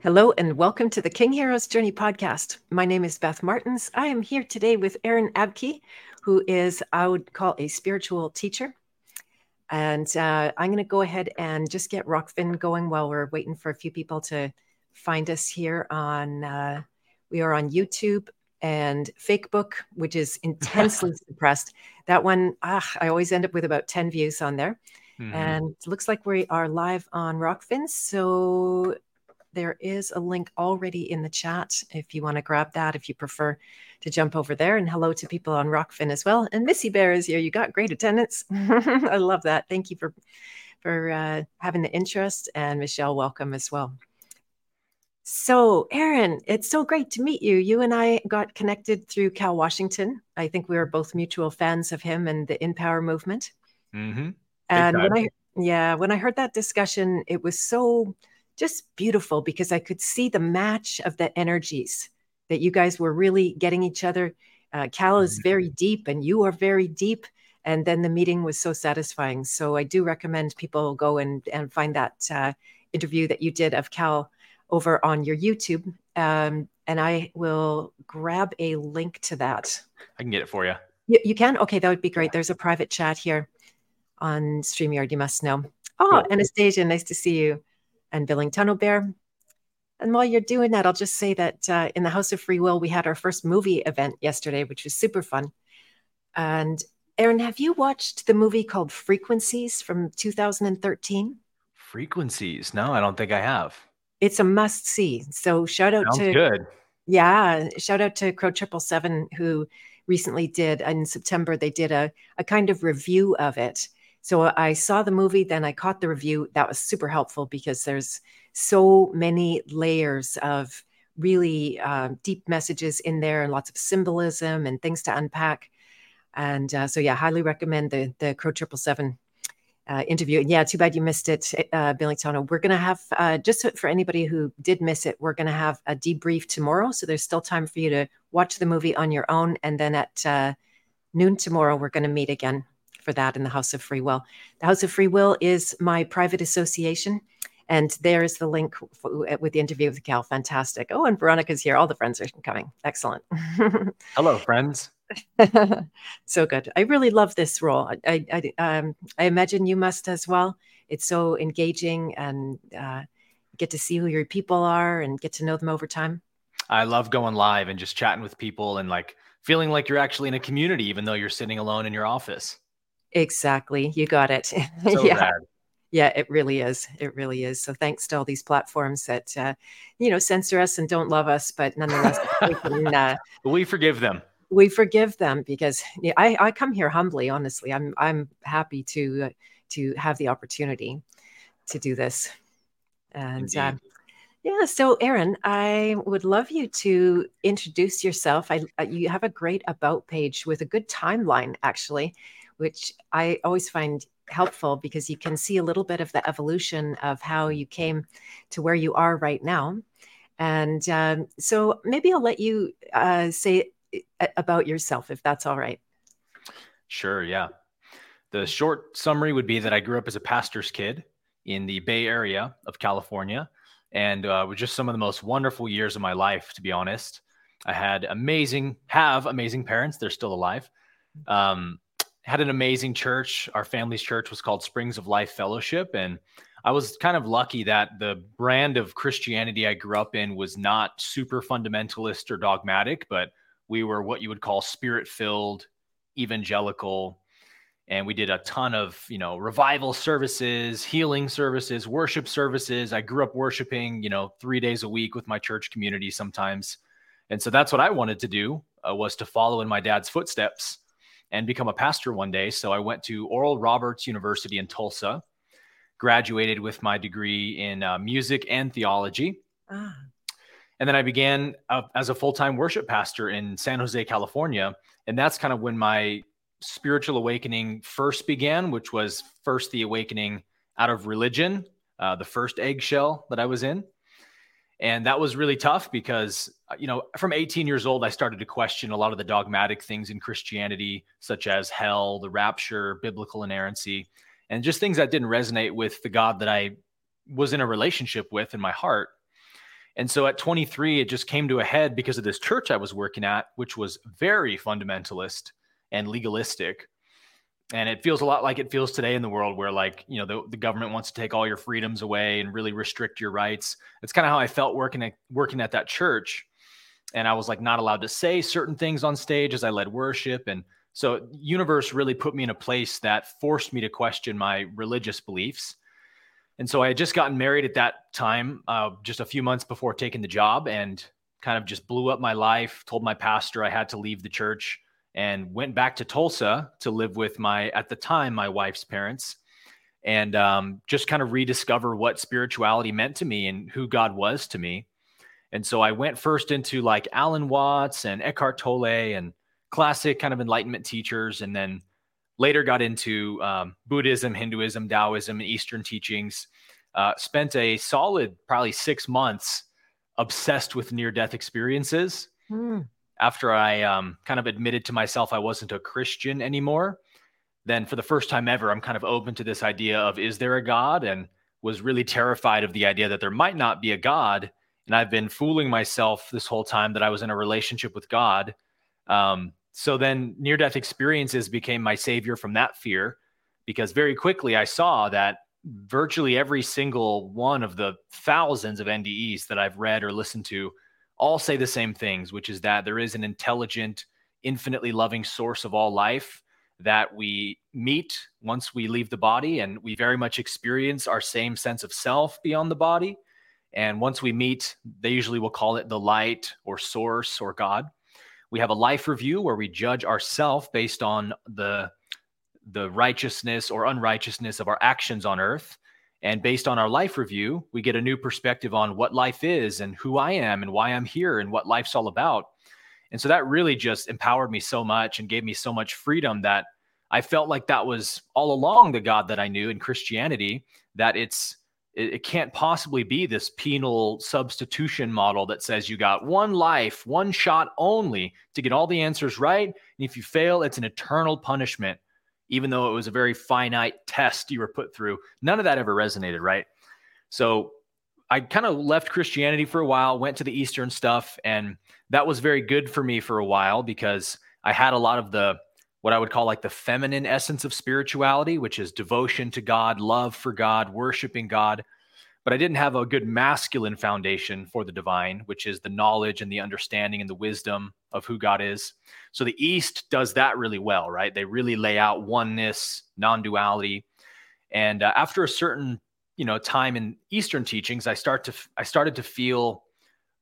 Hello and welcome to the King Heroes Journey podcast. My name is Beth Martins. I am here today with Aaron Abke, who is, I would call, a spiritual teacher. And uh, I'm going to go ahead and just get Rokfin going while we're waiting for a few people to find us here on. Uh, we are on YouTube and Fakebook, which is intensely suppressed. That one, ah, I always end up with about 10 views on there. Mm-hmm. And it looks like we are live on Rokfin. So there is a link already in the chat if you want to grab that, if you prefer to jump over there. And hello to people on Rokfin as well. And Missy Bear is here. You got great attendance. I love that. Thank you for for uh, having the interest. And Michelle, welcome as well. So, Aaron, it's so great to meet you. You and I got connected through Cal Washington. I think we were both mutual fans of him and the In Power movement. Mm-hmm. And when I, yeah, when I heard that discussion, it was so just beautiful because I could see the match of the energies that you guys were really getting each other. Uh, Cal is mm-hmm. very deep, and you are very deep. And then the meeting was so satisfying. So I do recommend people go and and find that uh, interview that you did of Cal over on your YouTube. Um, and I will grab a link to that. I can get it for you. You, you can? Okay, that would be great. There's a private chat here on StreamYard, you must know. Oh, cool. Anastasia, nice to see you and Billing Tunnel Bear. And while you're doing that, I'll just say that uh, in the House of Free Will, we had our first movie event yesterday, which was super fun. And Aaron, have you watched the movie called Frequencies from 2013? Frequencies? No, I don't think I have. It's a must see. So shout out Sounds to good. Yeah, shout out to Crow Triple Seven who recently did in September. They did a a kind of review of it, so I saw the movie, then I caught the review. That was super helpful because there's so many layers of really uh, deep messages in there and lots of symbolism and things to unpack. And uh, so, yeah, highly recommend the the Crow Triple Seven uh, interview. And yeah, too bad you missed it, uh, Billy Tono. We're going to have, uh, just for anybody who did miss it, we're going to have a debrief tomorrow. So there's still time for you to watch the movie on your own. And then at uh, noon tomorrow, we're going to meet again for that in the House of Free Will. The House of Free Will is my private association. And there's the link for, with the interview with Cal. Fantastic. Oh, and Veronica's here. All the friends are coming. Excellent. Hello, friends. so good. I really love this role. I, I, um, I imagine you must as well. It's so engaging and uh, get to see who your people are and get to know them over time. I love going live and just chatting with people and like feeling like you're actually in a community, even though you're sitting alone in your office. Exactly. You got it. So yeah. Rad. Yeah, it really is. It really is. So thanks to all these platforms that uh, you know censor us and don't love us, but nonetheless, we, can, uh, we forgive them. We forgive them because yeah, I, I come here humbly. Honestly, I'm I'm happy to uh, to have the opportunity to do this. And uh, yeah, so Aaron, I would love you to introduce yourself. I uh, you have a great about page with a good timeline, actually which I always find helpful because you can see a little bit of the evolution of how you came to where you are right now. And um, so maybe I'll let you uh, say about yourself, if that's all right. Sure. Yeah. The short summary would be that I grew up as a pastor's kid in the Bay Area of California and uh, was just some of the most wonderful years of my life, to be honest. I had amazing, have amazing parents. They're still alive. Um, had an amazing church. Our family's church was called Springs of Life Fellowship. And I was kind of lucky that the brand of Christianity I grew up in was not super fundamentalist or dogmatic, but we were what you would call spirit filled, evangelical. And we did a ton of, you know, revival services, healing services, worship services. I grew up worshiping, you know, three days a week with my church community sometimes. And so that's what I wanted to do uh, was to follow in my dad's footsteps and become a pastor one day. So I went to Oral Roberts University in Tulsa, graduated with my degree in uh, music and theology. Ah. And then I began uh, as a full time worship pastor in San Jose, California. And that's kind of when my spiritual awakening first began, which was first the awakening out of religion, uh, the first eggshell that I was in. And that was really tough because, uh, you know, from 18 years old, I started to question a lot of the dogmatic things in Christianity, such as hell, the rapture, biblical inerrancy, and just things that didn't resonate with the God that I was in a relationship with in my heart. And so at 23, it just came to a head because of this church I was working at, which was very fundamentalist and legalistic. And it feels a lot like it feels today in the world where, like, you know, the, the government wants to take all your freedoms away and really restrict your rights. It's kind of how I felt working at, working at that church. And I was like not allowed to say certain things on stage as I led worship. And so, universe really put me in a place that forced me to question my religious beliefs and so I had just gotten married at that time, uh, just a few months before taking the job, and kind of just blew up my life. Told my pastor I had to leave the church and went back to Tulsa to live with my, at the time, my wife's parents, and um, just kind of rediscover what spirituality meant to me and who God was to me. And so I went first into like Alan Watts and Eckhart Tolle and classic kind of enlightenment teachers, and then later got into um, Buddhism, Hinduism, Taoism, and Eastern teachings. Uh, spent a solid probably six months obsessed with near death experiences. Mm. After I um, kind of admitted to myself I wasn't a Christian anymore, then for the first time ever, I'm kind of open to this idea of is there a God? And was really terrified of the idea that there might not be a God. And I've been fooling myself this whole time that I was in a relationship with God. Um, so then near death experiences became my savior from that fear because very quickly I saw that virtually every single one of the thousands of NDEs that I've read or listened to all say the same things, which is that there is an intelligent, infinitely loving source of all life that we meet once we leave the body and we very much experience our same sense of self beyond the body. And once we meet, they usually will call it the light or source or God. We have a life review where we judge ourselves based on the the righteousness or unrighteousness of our actions on earth. And based on our life review, we get a new perspective on what life is and who I am and why I'm here and what life's all about. And so that really just empowered me so much and gave me so much freedom that I felt like that was all along the God that I knew in Christianity, that it's it, can't possibly be this penal substitution model that says you got one life, one shot only to get all the answers right. And if you fail, it's an eternal punishment, even though it was a very finite test you were put through. None of that ever resonated, right? So I kind of left Christianity for a while, went to the Eastern stuff, and that was very good for me for a while because I had a lot of the what I would call like the feminine essence of spirituality, which is devotion to God, love for God, worshiping God. But I didn't have a good masculine foundation for the divine, which is the knowledge and the understanding and the wisdom of who God is. So the East does that really well, right? They really lay out oneness, non duality. And uh, after a certain you know time in eastern teachings i start to i started to feel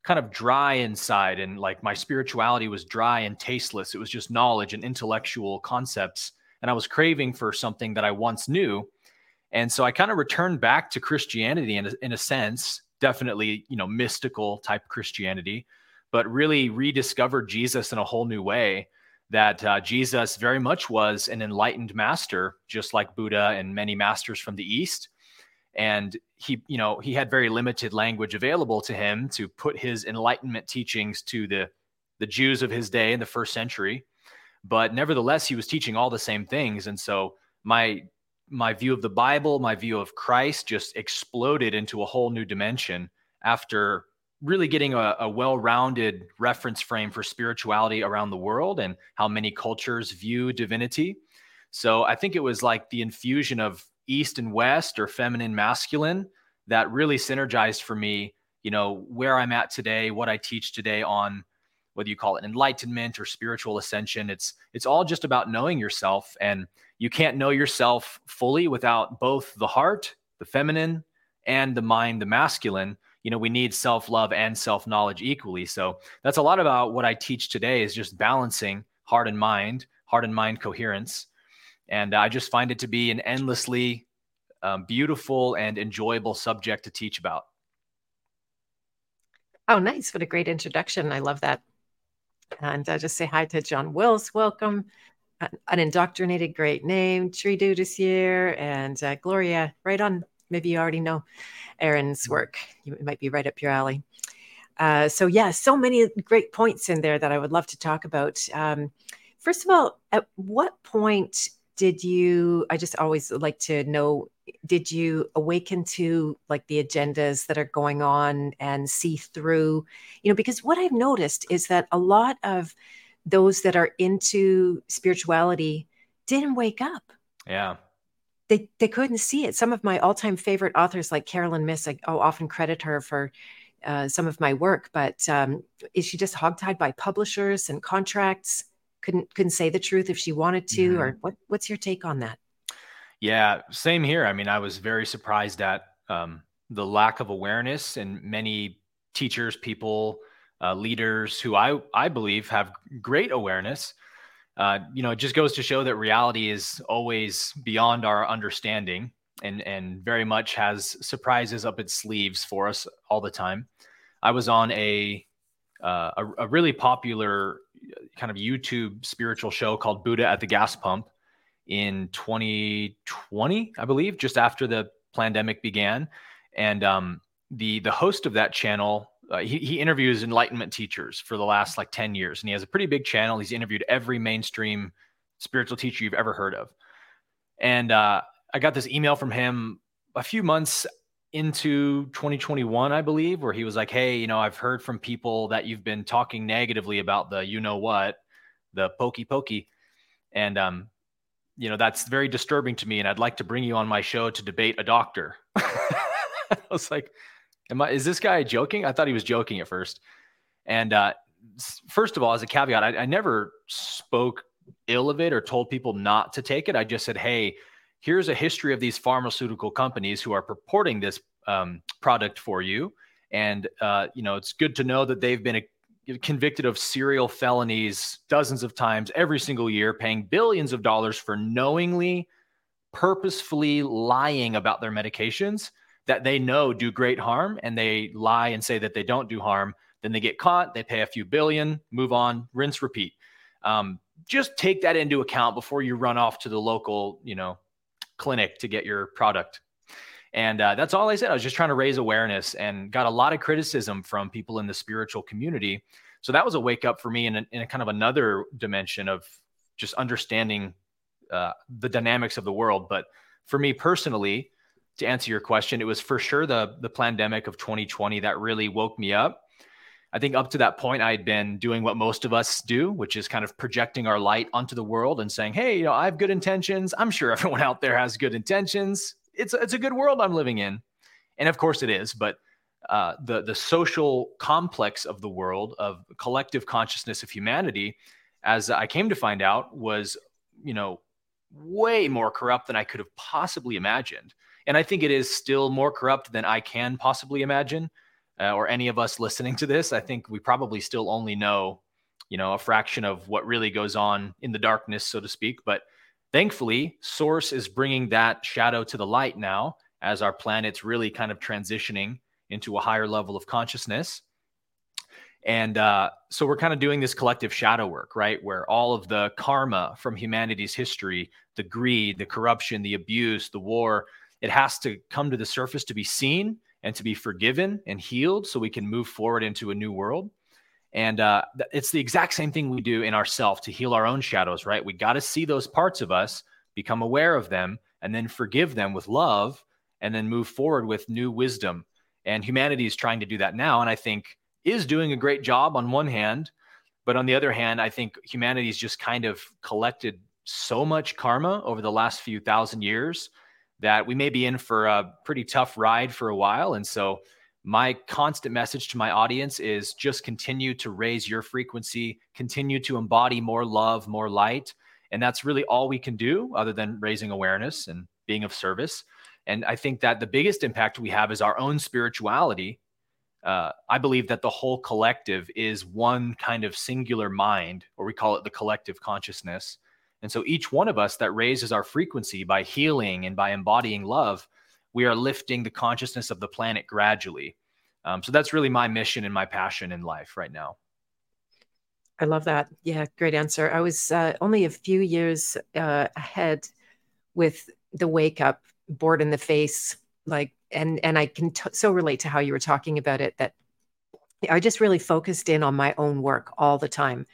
kind of dry inside and like my spirituality was dry and tasteless. It was just knowledge and intellectual concepts. And I was craving for something that I once knew. And so I kind of returned back to Christianity in a, in a sense, definitely, you know, mystical type Christianity, but really rediscovered Jesus in a whole new way. That uh, Jesus very much was an enlightened master, just like Buddha and many masters from the East and he you know he had very limited language available to him to put his enlightenment teachings to the the Jews of his day in the first century but nevertheless he was teaching all the same things and so my my view of the bible my view of christ just exploded into a whole new dimension after really getting a, a well-rounded reference frame for spirituality around the world and how many cultures view divinity. So i think it was like the infusion of east and west or feminine masculine that really synergized for me you know where i'm at today what i teach today on whether you call it enlightenment or spiritual ascension it's it's all just about knowing yourself and you can't know yourself fully without both the heart the feminine and the mind the masculine you know we need self-love and self-knowledge equally so that's a lot about what i teach today is just balancing heart and mind heart and mind coherence and I just find it to be an endlessly um, beautiful and enjoyable subject to teach about. Oh, nice. What a great introduction. I love that. And uh, just say hi to John Wills. Welcome. An indoctrinated great name. Tree Tridu this year. And uh, Gloria, right on. Maybe you already know Aaron's work. It might be right up your alley. Uh, so, yeah, so many great points in there that I would love to talk about. Um, first of all, at what point did you i just always like to know did you awaken to like the agendas that are going on and see through? You know because what i've noticed is that a lot of those that are into spirituality didn't wake up. Yeah. They they couldn't see it. Some of my all-time favorite authors like Caroline Myss i oh, often credit her for uh, some of my work but um, is she just hogtied by publishers and contracts couldn't couldn't say the truth if she wanted to mm-hmm. or what what's your take on that? Yeah same here. I mean i was very surprised at um, the lack of awareness and many teachers people uh, leaders who i i believe have great awareness. Uh, you know it just goes to show that reality is always beyond our understanding and and very much has surprises up its sleeves for us all the time. I was on a uh, a, a, really popular kind of YouTube spiritual show called Buddha at the Gas Pump in 2020, I believe, just after the pandemic began. And um, the the host of that channel, uh, he, he interviews enlightenment teachers for the last like 10 years, and he has a pretty big channel. He's interviewed every mainstream spiritual teacher you've ever heard of. And uh, I got this email from him a few months into 2021, I believe, where he was like, Hey, you know, I've heard from people that you've been talking negatively about the you know what, the pokey pokey. And, um, you know, that's very disturbing to me. And I'd like to bring you on my show to debate a doctor. I was like, Am I, is this guy joking? I thought he was joking at first. And, uh, first of all, as a caveat, I, I never spoke ill of it or told people not to take it. I just said, Hey, here's a history of these pharmaceutical companies who are purporting this um, product for you. And, uh, you know, it's good to know that they've been a, uh, convicted of serial felonies dozens of times every single year, paying billions of dollars for knowingly, purposefully lying about their medications that they know do great harm and they lie and say that they don't do harm. Then they get caught, they pay a few billion, move on, rinse, repeat. Um, just take that into account before you run off to the local, you know, clinic to get your product. And uh, that's all I said. I was just trying to raise awareness and got a lot of criticism from people in the spiritual community. So that was a wake up for me in a, in a kind of another dimension of just understanding uh, the dynamics of the world. But for me personally, to answer your question, it was for sure the the pandemic of 2020 that really woke me up I think up to that point, I had been doing what most of us do, which is kind of projecting our light onto the world and saying, "Hey, you know, I have good intentions. I'm sure everyone out there has good intentions. It's it's a good world I'm living in," and of course it is. But uh, the the social complex of the world of collective consciousness of humanity, as I came to find out, was you know way more corrupt than I could have possibly imagined. And I think it is still more corrupt than I can possibly imagine uh, or any of us listening to this, I think we probably still only know, you know, a fraction of what really goes on in the darkness, so to speak. But thankfully, Source is bringing that shadow to the light now as our planet's really kind of transitioning into a higher level of consciousness. And uh, so we're kind of doing this collective shadow work, right? Where all of the karma from humanity's history, the greed, the corruption, the abuse, the war, it has to come to the surface to be seen and to be forgiven and healed so we can move forward into a new world. And uh, it's the exact same thing we do in ourselves to heal our own shadows, right? We got to see those parts of us, become aware of them, and then forgive them with love, and then move forward with new wisdom. And humanity is trying to do that now. And I think is doing a great job on one hand. But on the other hand, I think humanity's just kind of collected so much karma over the last few thousand years that we may be in for a pretty tough ride for a while. And so, my constant message to my audience is just continue to raise your frequency, continue to embody more love, more light. And that's really all we can do other than raising awareness and being of service. And I think that the biggest impact we have is our own spirituality. Uh, I believe that the whole collective is one kind of singular mind, or we call it the collective consciousness. And so each one of us that raises our frequency by healing and by embodying love, we are lifting the consciousness of the planet gradually. Um, so that's really my mission and my passion in life right now. I love that. Yeah, great answer. I was uh, only a few years uh, ahead with the wake up, bored in the face, like, and and I can t- so relate to how you were talking about it. That I just really focused in on my own work all the time,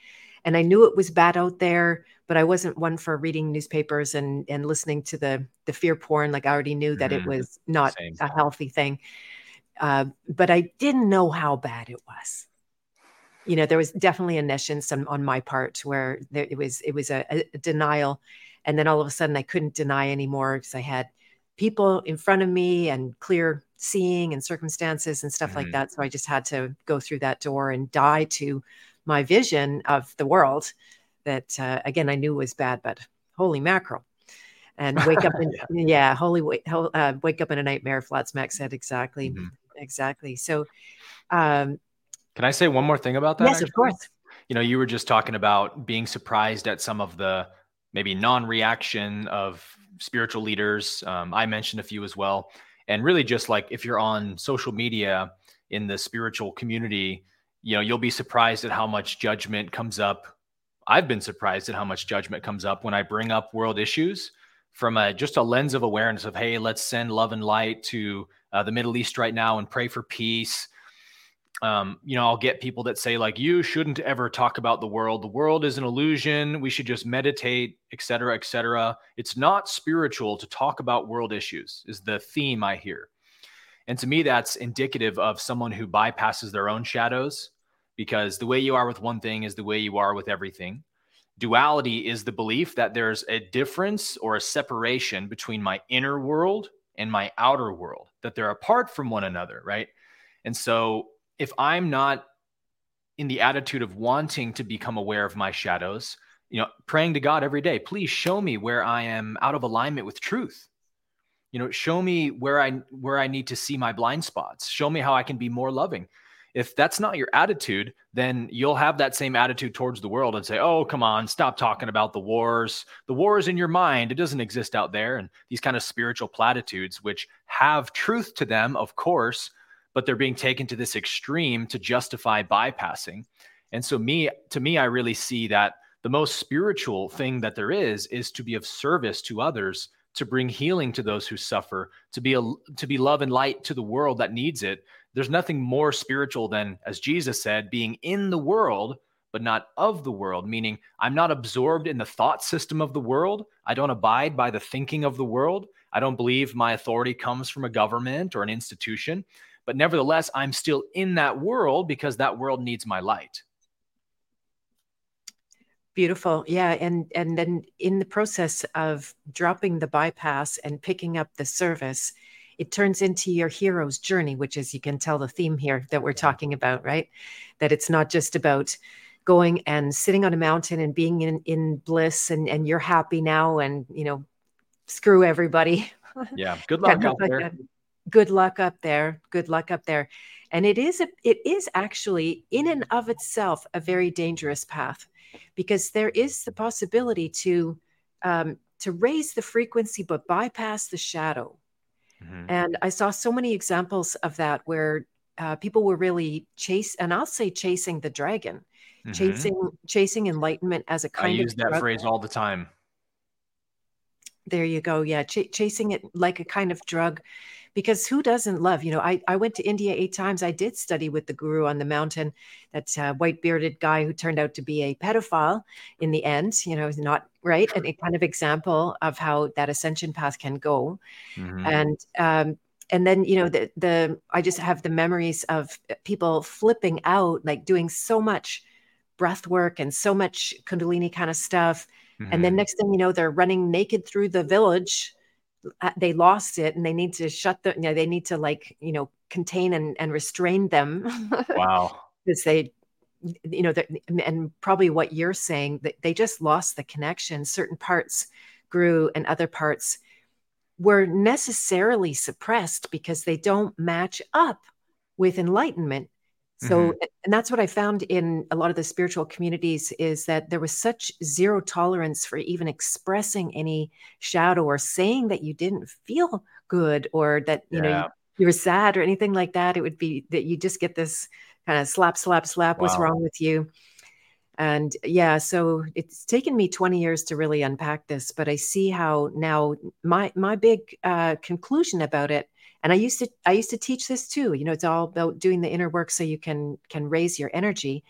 and I knew it was bad out there, but I wasn't one for reading newspapers and and listening to the the fear porn. Like I already knew that mm-hmm. it was not Same. a healthy thing. Uh, but I didn't know how bad it was. You know, there was definitely a nescience on, on my part where there, it was it was a, a denial, and then all of a sudden I couldn't deny anymore because I had people in front of me and clear seeing and circumstances and stuff mm-hmm. like that. So I just had to go through that door and die to my vision of the world that, uh, again, I knew was bad, but holy mackerel. And wake up in, yeah. yeah, holy, uh, wake up in a nightmare. Flat Smack said exactly. Mm-hmm. Exactly. So, um, can I say one more thing about that? Yes, actually? of course. You know, you were just talking about being surprised at some of the maybe non-reaction of spiritual leaders. Um, I mentioned a few as well, and really just like if you're on social media in the spiritual community, you know, you'll be surprised at how much judgment comes up. I've been surprised at how much judgment comes up when I bring up world issues from a just a lens of awareness of hey, let's send love and light to uh, the Middle East right now and pray for peace um, you know, I'll get people that say like, you shouldn't ever talk about the world. The world is an illusion. We should just meditate, et cetera, et cetera. It's not spiritual to talk about world issues is the theme I hear. And to me, that's indicative of someone who bypasses their own shadows because the way you are with one thing is the way you are with everything. Duality is the belief that there's a difference or a separation between my inner world and my outer world, that they're apart from one another, right? And so if I'm not in the attitude of wanting to become aware of my shadows, you know, praying to God every day, please show me where I am out of alignment with truth. You know, show me where I where I need to see my blind spots. Show me how I can be more loving. If that's not your attitude, then you'll have that same attitude towards the world and say, "Oh, come on, stop talking about the wars. The war is in your mind. It doesn't exist out there." And these kind of spiritual platitudes which have truth to them, of course, but they're being taken to this extreme to justify bypassing. And so me to me I really see that the most spiritual thing that there is is to be of service to others, to bring healing to those who suffer, to be a, to be love and light to the world that needs it. There's nothing more spiritual than as Jesus said being in the world but not of the world, meaning I'm not absorbed in the thought system of the world. I don't abide by the thinking of the world. I don't believe my authority comes from a government or an institution. But nevertheless, I'm still in that world because that world needs my light. Beautiful. Yeah. And and then in the process of dropping the bypass and picking up the service, it turns into your hero's journey, which is you can tell the theme here that we're talking about, right? That it's not just about going and sitting on a mountain and being in, in bliss and, and you're happy now and you know, screw everybody. Yeah. Good luck out there good luck up there good luck up there and it is a, it is actually in and of itself a very dangerous path because there is the possibility to um, to raise the frequency but bypass the shadow. Mm-hmm. and i saw so many examples of that where uh, people were really chase and i'll say chasing the dragon mm-hmm. chasing chasing enlightenment as a kind of I use that phrase all the time. There you go. Yeah ch- chasing it like a kind of drug because who doesn't love you know I, I went to india eight times i did study with the guru on the mountain that uh, white bearded guy who turned out to be a pedophile in the end you know not right and a kind of example of how that ascension path can go mm-hmm. and um, and then you know the the i just have the memories of people flipping out like doing so much breath work and so much kundalini kind of stuff mm-hmm. and then mm-hmm. next thing you know they're running naked through the village uh, Uh, they lost it and they need to shut the you know they need to like you know contain and, and restrain them. Wow. Because they you know and probably what you're saying that they just lost the connection. Certain parts grew and other parts were necessarily suppressed because they don't match up with enlightenment so, mm-hmm. and that's what I found in a lot of the spiritual communities is that there was such zero tolerance for even expressing any shadow or saying that you didn't feel good or that, you yeah. know, you, you, were sad or anything like that. It would be that you just get this kind of slap, slap, slap. Wow. What's wrong with you? And yeah, so it's taken me 20 years to really unpack this, but I see how now my my big uh, conclusion about it and i used to i used to teach this too you know it's all about doing the inner work so you can can raise your energy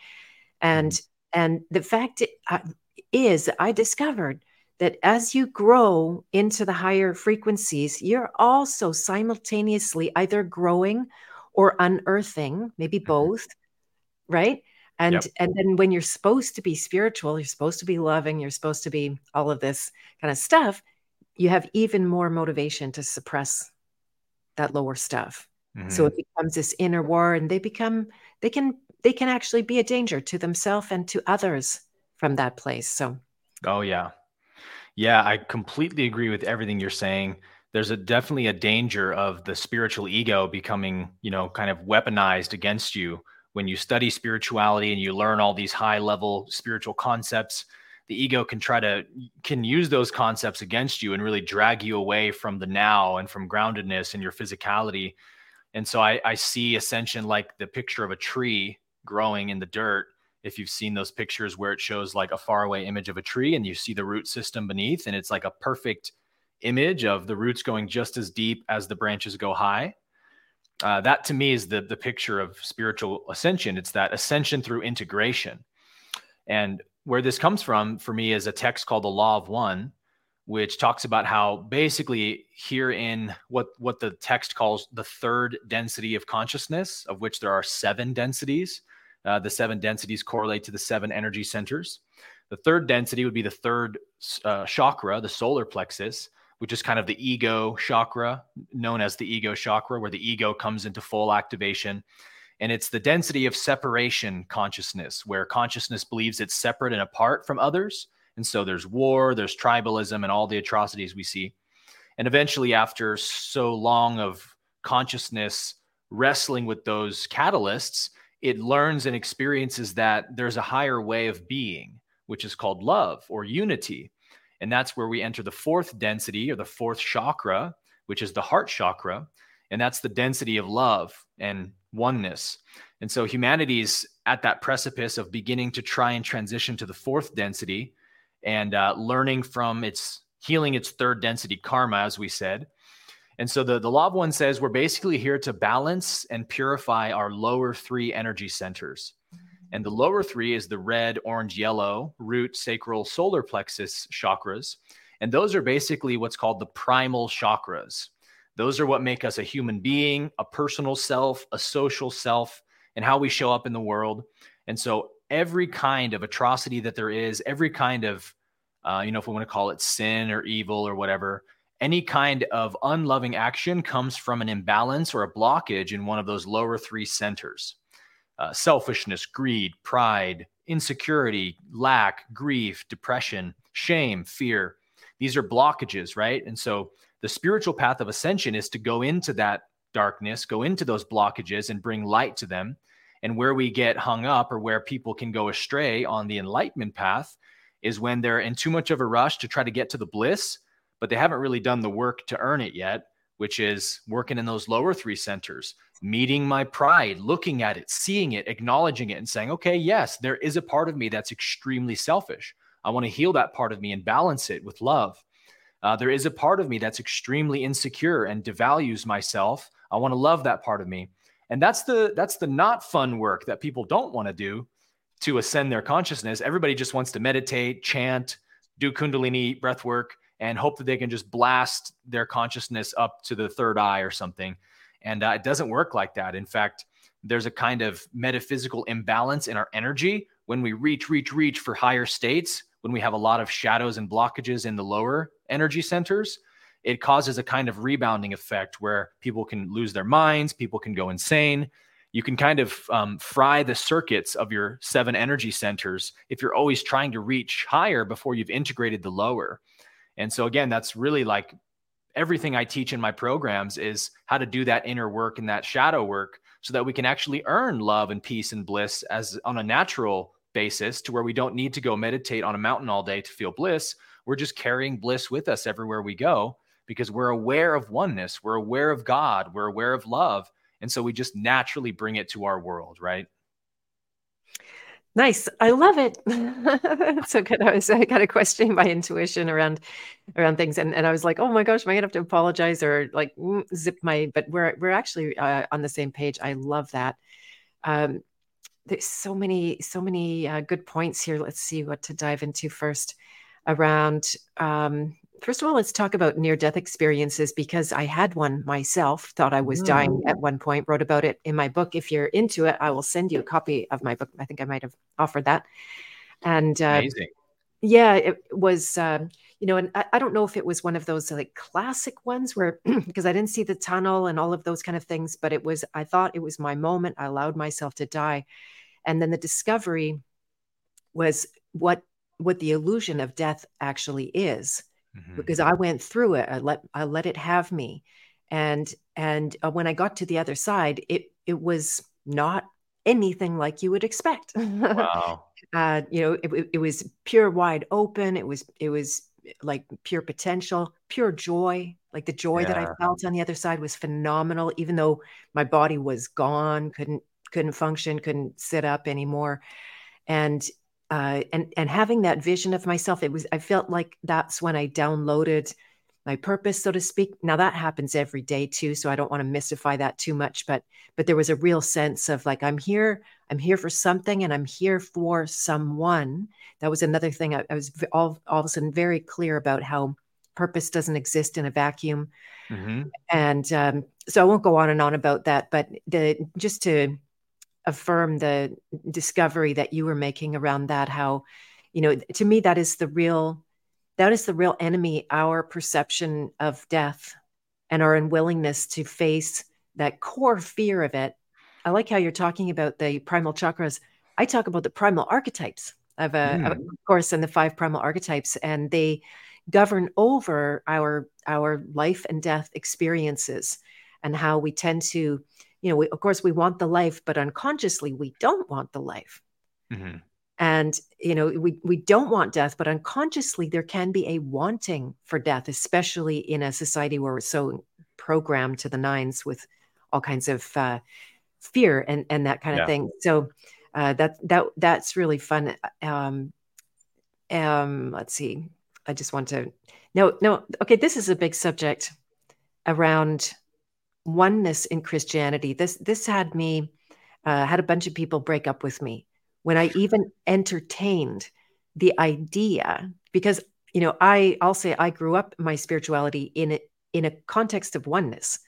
and mm-hmm. And the fact uh, is, I discovered that as you grow into the higher frequencies, you're also simultaneously either growing or unearthing, maybe mm-hmm. both, right? And yep. and then when you're supposed to be spiritual, you're supposed to be loving, you're supposed to be all of this kind of stuff, you have even more motivation to suppress that lower stuff. Mm-hmm. So it becomes this inner war and they become they can they can actually be a danger to themselves and to others from that place. So Oh yeah. Yeah, I completely agree with everything you're saying. There's a definitely a danger of the spiritual ego becoming, you know, kind of weaponized against you when you study spirituality and you learn all these high level spiritual concepts. The ego can try to can use those concepts against you and really drag you away from the now and from groundedness and your physicality. And so I, I see ascension like the picture of a tree growing in the dirt. If you've seen those pictures where it shows like a faraway image of a tree and you see the root system beneath and it's like a perfect image of the roots going just as deep as the branches go high. Uh, that to me is the the picture of spiritual ascension. It's that ascension through integration. And where this comes from for me is a text called the law of one which talks about how basically here in what what the text calls the third density of consciousness of which there are seven densities uh, the seven densities correlate to the seven energy centers. The third density would be the third uh, chakra, the solar plexus, which is kind of the ego chakra, known as the ego chakra, where the ego comes into full activation. And it's the density of separation consciousness, where consciousness believes it's separate and apart from others. And so there's war, there's tribalism, and all the atrocities we see. And eventually, after so long of consciousness wrestling with those catalysts, it learns and experiences that there's a higher way of being, which is called love or unity. And that's where we enter the fourth density or the fourth chakra, which is the heart chakra. And that's the density of love and oneness. And so humanity's at that precipice of beginning to try and transition to the fourth density and uh, learning from its healing its third density karma, as we said, and so the, the law of one says we're basically here to balance and purify our lower three energy centers. And the lower three is the red, orange, yellow, root, sacral, solar plexus chakras. And those are basically what's called the primal chakras. Those are what make us a human being, a personal self, a social self, and how we show up in the world. And so every kind of atrocity that there is, every kind of, uh, you know, if we want to call it sin or evil or whatever, any kind of unloving action comes from an imbalance or a blockage in one of those lower three centers uh, selfishness, greed, pride, insecurity, lack, grief, depression, shame, fear. These are blockages, right? And so the spiritual path of ascension is to go into that darkness, go into those blockages and bring light to them. And where we get hung up or where people can go astray on the enlightenment path is when they're in too much of a rush to try to get to the bliss but they haven't really done the work to earn it yet, which is working in those lower three centers, meeting my pride, looking at it, seeing it, acknowledging it, and saying, okay, yes, there is a part of me that's extremely selfish. I want to heal that part of me and balance it with love. Uh, there is a part of me that's extremely insecure and devalues myself. I want to love that part of me. And that's the that's the not fun work that people don't want to do to ascend their consciousness. Everybody just wants to meditate, chant, do kundalini breath work, and hope that they can just blast their consciousness up to the third eye or something. And uh, it doesn't work like that. In fact, there's a kind of metaphysical imbalance in our energy when we reach, reach, reach for higher states, when we have a lot of shadows and blockages in the lower energy centers. It causes a kind of rebounding effect where people can lose their minds, people can go insane. You can kind of um, fry the circuits of your seven energy centers if you're always trying to reach higher before you've integrated the lower. And so again, that's really like everything I teach in my programs is how to do that inner work and that shadow work so that we can actually earn love and peace and bliss as on a natural basis to where we don't need to go meditate on a mountain all day to feel bliss. We're just carrying bliss with us everywhere we go because we're aware of oneness, we're aware of God, we're aware of love. And so we just naturally bring it to our world, right? Nice. I love it. so good. I was I kind of questioning my intuition around around things, and, and I was like, oh my gosh, am I gonna have to apologize or like mm, zip my? But we're we're actually uh, on the same page. I love that. Um, there's so many, so many uh, good points here. Let's see what to dive into first. Around, um, first of all, let's talk about near death experiences because I had one myself. Thought I was mm. dying at one point. Wrote about it in my book. If you're into it, I will send you a copy of my book. I think I might have offered that. And uh, amazing. Yeah, it was. Um, you know, and I, I, don't know if it was one of those like classic ones where because I didn't see the tunnel and all of those kind of things, but it was, I thought it was my moment. I allowed myself to die. And then the discovery was what what the illusion of death actually is. Mm-hmm. Because I went through it. I let I let it have me. And and uh, when I got to the other side, it it was not anything like you would expect. Wow. uh, you know, it, it was pure wide open. It was it was like pure potential, pure joy. Like the joy yeah. that I felt on the other side was phenomenal, even though my body was gone, couldn't couldn't function, couldn't sit up anymore. And uh, and and having that vision of myself, it was I felt like that's when I downloaded my purpose, so to speak. Now that happens every day too, so I don't want to mystify that too much. But but there was a real sense of like I'm here, I'm here for something, and I'm here for someone. That was another thing. I, I was all all of a sudden very clear about how purpose doesn't exist in a vacuum, mm-hmm. and um, so I won't go on and on about that. But the just to affirm the discovery that you were making around that, how you know to me that is the real that is the real enemy our perception of death and our unwillingness to face that core fear of it. I like how you're talking about the primal chakras. I talk about the primal archetypes of, a, mm. of course and the five primal archetypes and they govern over our our life and death experiences and how we tend to you know we, of course we want the life but unconsciously we don't want the life. Mm-hmm and you know we we don't want death but unconsciously there can be a wanting for death especially in a society where we're so programmed to the nines with all kinds of uh, fear and and that kind of thing. So uh, that that that's really fun. Um um let's see. I just want to no no okay this is a big subject around oneness in christianity. This this had me uh, had a bunch of people break up with me when I even entertained the idea, because you know, I I'll say I grew up my spirituality in a, in a context of oneness,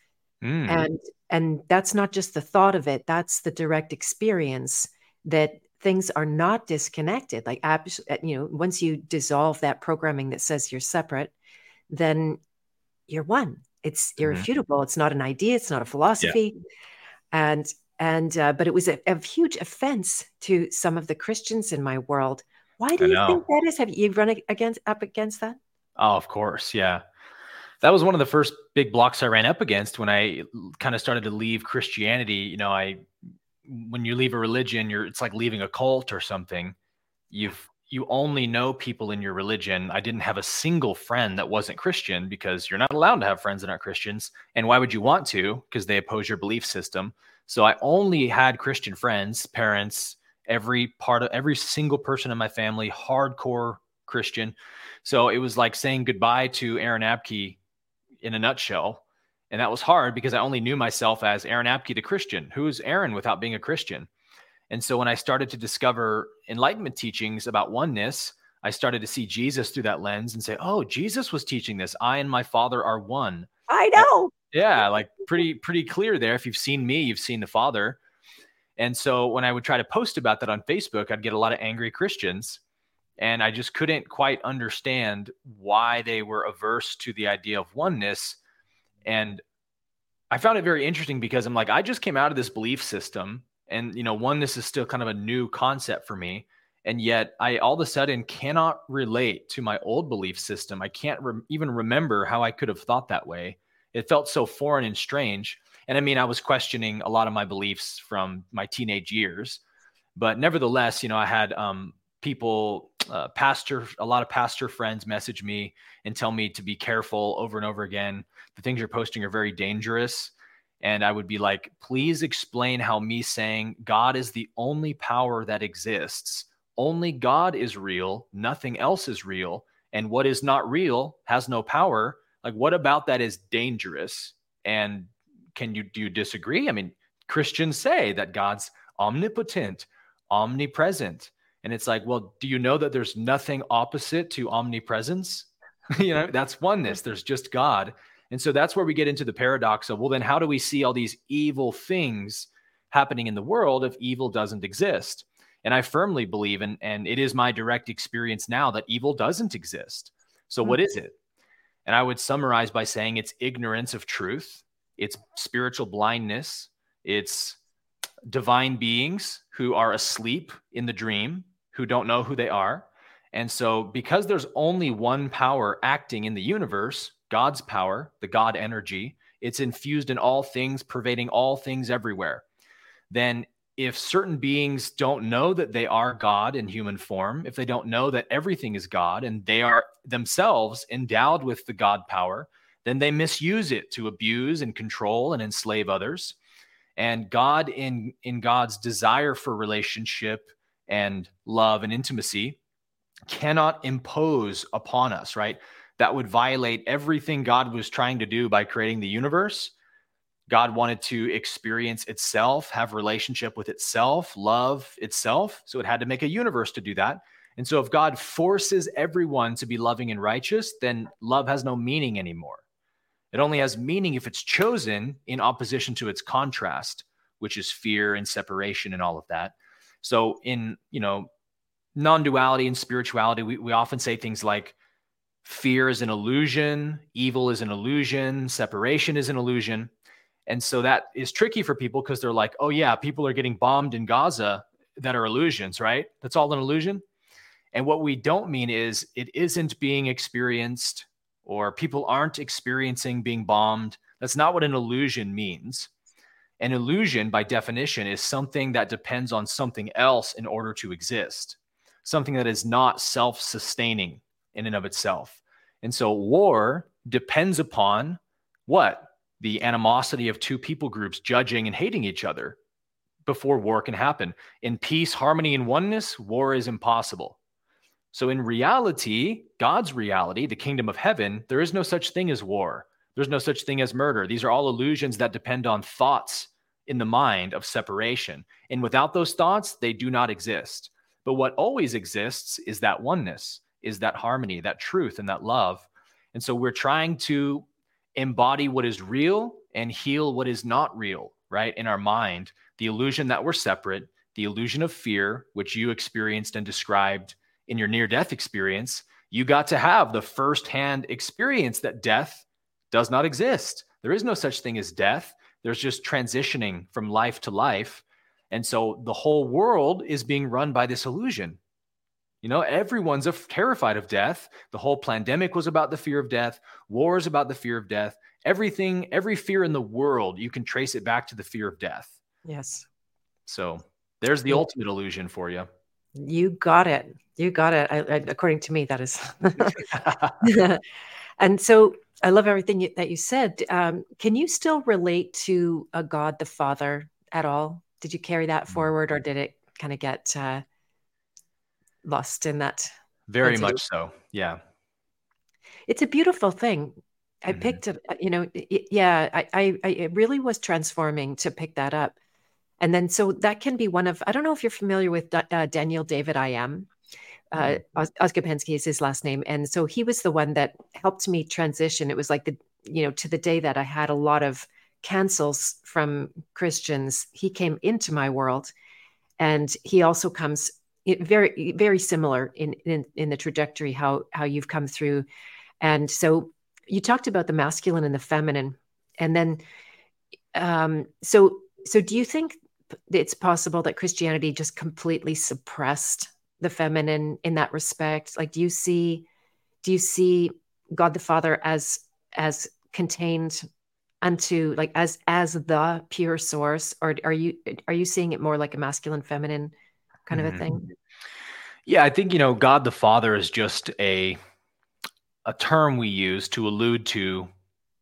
mm. and and that's not just the thought of it; that's the direct experience that things are not disconnected. Like you know, once you dissolve that programming that says you're separate, then you're one. It's mm-hmm. irrefutable. Mm-hmm. It's not an idea. It's not a philosophy. Yeah. And and uh, but it was a, a, huge offense to some of the Christians in my world. Why do you think that is? Have you run against up against that? Oh, of course, yeah. That was one of the first big blocks I ran up against when I kind of started to leave Christianity. You know, I when you leave a religion, you're it's like leaving a cult or something. You've you only know people in your religion. I didn't have a single friend that wasn't Christian because you're not allowed to have friends that aren't Christians. And why would you want to? Because they oppose your belief system. So I only had Christian friends, parents, every part of every single person in my family, hardcore Christian. So it was like saying goodbye to Aaron Abke in a nutshell. And that was hard because I only knew myself as Aaron Abke, the Christian. Who is Aaron without being a Christian? And so when I started to discover enlightenment teachings about oneness, I started to see Jesus through that lens and say, oh, Jesus was teaching this. I and my Father are one. I know. Yeah, like pretty pretty clear there. If you've seen me, you've seen the Father. And so when I would try to post about that on Facebook, I'd get a lot of angry Christians. And I just couldn't quite understand why they were averse to the idea of oneness. And I found it very interesting because I'm like, I just came out of this belief system, and you know, oneness is still kind of a new concept for me. And yet, I all of a sudden cannot relate to my old belief system. I can't re- even remember how I could have thought that way it felt so foreign and strange. And I mean, I was questioning a lot of my beliefs from my teenage years, but nevertheless, you know, I had um, people, uh, pastor, a lot of pastor friends message me and tell me to be careful over and over again. The things you're posting are very dangerous. And I would be like, please explain how me saying God is the only power that exists, only God is real, nothing else is real. And what is not real has no power like, what about that is dangerous? And can you do you disagree? I mean, Christians say that God's omnipotent, omnipresent. And it's like, well, do you know that there's nothing opposite to omnipresence? you know, that's oneness. There's just God. And so that's where we get into the paradox of, well, then how do we see all these evil things happening in the world if evil doesn't exist? And I firmly believe, and, and it is my direct experience now, that evil doesn't exist. So, what hmm. is it? And I would summarize by saying it's ignorance of truth, it's spiritual blindness, it's divine beings who are asleep in the dream, who don't know who they are. And so, because there's only one power acting in the universe, God's power, the God energy, it's infused in all things, pervading all things everywhere. Then if certain beings don't know that they are God in human form, if they don't know that everything is God and they are themselves endowed with the God power, then they misuse it to abuse and control and enslave others. And God, in, in God's desire for relationship and love and intimacy, cannot impose upon us, right? That would violate everything God was trying to do by creating the universe God wanted to experience itself, have relationship with itself, love itself. So it had to make a universe to do that. And so if God forces everyone to be loving and righteous, then love has no meaning anymore. It only has meaning if it's chosen in opposition to its contrast, which is fear and separation and all of that. So in, you know, non-duality and spirituality, we, we often say things like fear is an illusion, evil is an illusion, separation is an illusion. And so that is tricky for people because they're like, oh, yeah, people are getting bombed in Gaza that are illusions, right? That's all an illusion. And what we don't mean is it isn't being experienced or people aren't experiencing being bombed. That's not what an illusion means. An illusion, by definition, is something that depends on something else in order to exist, something that is not self sustaining in and of itself. And so war depends upon what? The animosity of two people groups judging and hating each other before war can happen. In peace, harmony, and oneness, war is impossible. So, in reality, God's reality, the kingdom of heaven, there is no such thing as war. There's no such thing as murder. These are all illusions that depend on thoughts in the mind of separation. And without those thoughts, they do not exist. But what always exists is that oneness, is that harmony, that truth, and that love. And so we're trying to embody what is real and heal what is not real, right? In our mind, the illusion that we're separate, the illusion of fear, which you experienced and described in your near death experience, you got to have the firsthand experience that death does not exist. There is no such thing as death. There's just transitioning from life to life. And so the whole world is being run by this illusion. You know, everyone's terrified of death. The whole pandemic was about the fear of death. War is about the fear of death. Everything, every fear in the world, you can trace it back to the fear of death. Yes. So there's the ultimate illusion for you. You got it. You got it. I, I, according to me, that is. and so I love everything you, that you said. Um, can you still relate to a God the Father at all? Did you carry that mm. forward, or did it kind of get uh, lost in that. Very much so. Yeah. It's a beautiful thing. I mm-hmm. picked it, you know, it, yeah, I, I, I, it really was transforming to pick that up. And then, so that can be one of, I don't know if you're familiar with uh, Daniel David I am. Uh, mm-hmm. is his last name. And so he was the one that helped me transition. It was like the, you know, to the day that I had a lot of cancels from Christians, he came into my world. And he also comes very very similar in, in in the trajectory how how you've come through. And so you talked about the masculine and the feminine and then um so so do you think it's possible that christianity just completely suppressed the feminine in that respect? Like do you see do you see god the father as as contained unto like as as the pure source? Or are you are you seeing it more like a masculine feminine kind of a thing? mm-hmm. Yeah, I think you know God the Father is just a a term we use to allude to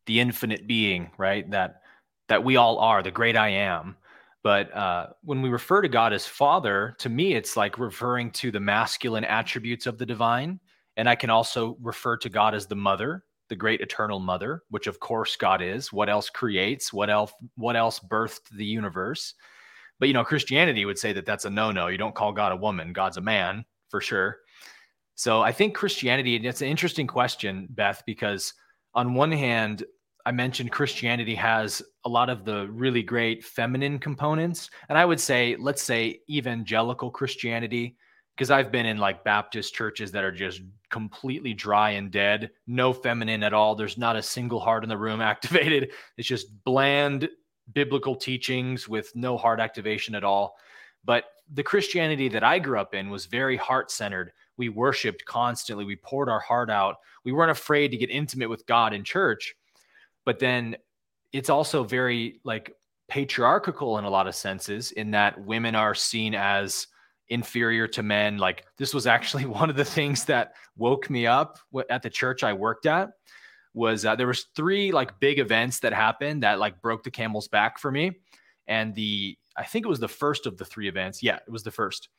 the infinite being, right? That that we all are, the great I am. But uh, when we refer to God as Father, to me, it's like referring to the masculine attributes of the divine. And I can also refer to God as the Mother, the great eternal Mother, which of course God is. What else creates? What else? What else birthed the universe? But you know, Christianity would say that that's a no-no. You don't call God a woman. God's a man for sure. So I think Christianity, and it's an interesting question, Beth, because on one hand, I mentioned Christianity has a lot of the really great feminine components. And I would say, let's say evangelical Christianity, because I've been in like Baptist churches that are just completely dry and dead, no feminine at all. There's not a single heart in the room activated. It's just bland biblical teachings with no heart activation at all. But the Christianity that I grew up in was very heart centered. We worshiped constantly, we poured our heart out. We weren't afraid to get intimate with God in church. But then it's also very like patriarchal in a lot of senses, in that women are seen as inferior to men. Like this was actually one of the things that woke me up at the church I worked at was uh, there was three like big events that happened that like broke the camel's back for me. And the i think it was the first of the three events. Yeah it was the first.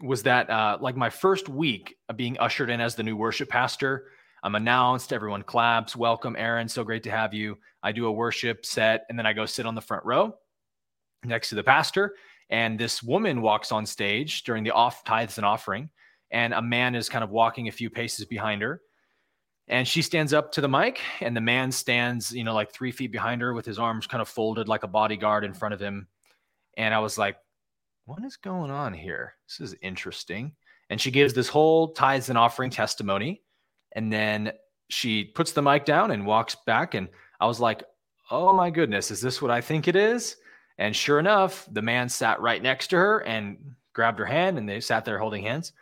Was that uh, like my first week of being ushered in as the new worship pastor. I'm announced everyone claps welcome aaron so great to have you. I do a worship set and then i go sit on the front row next to the pastor. And this woman walks on stage during the off tithes and offering and a man is kind of walking a few paces behind her and she stands up to the mic and the man stands you know like three feet behind her with his arms kind of folded like a bodyguard in front of him. And i was like what is going on here? This is interesting. And she gives this whole tithes and offering testimony. And then she puts the mic down and walks back. And i was like oh my goodness is this what i think it is? And sure enough the man sat right next to her and grabbed her hand and they sat there holding hands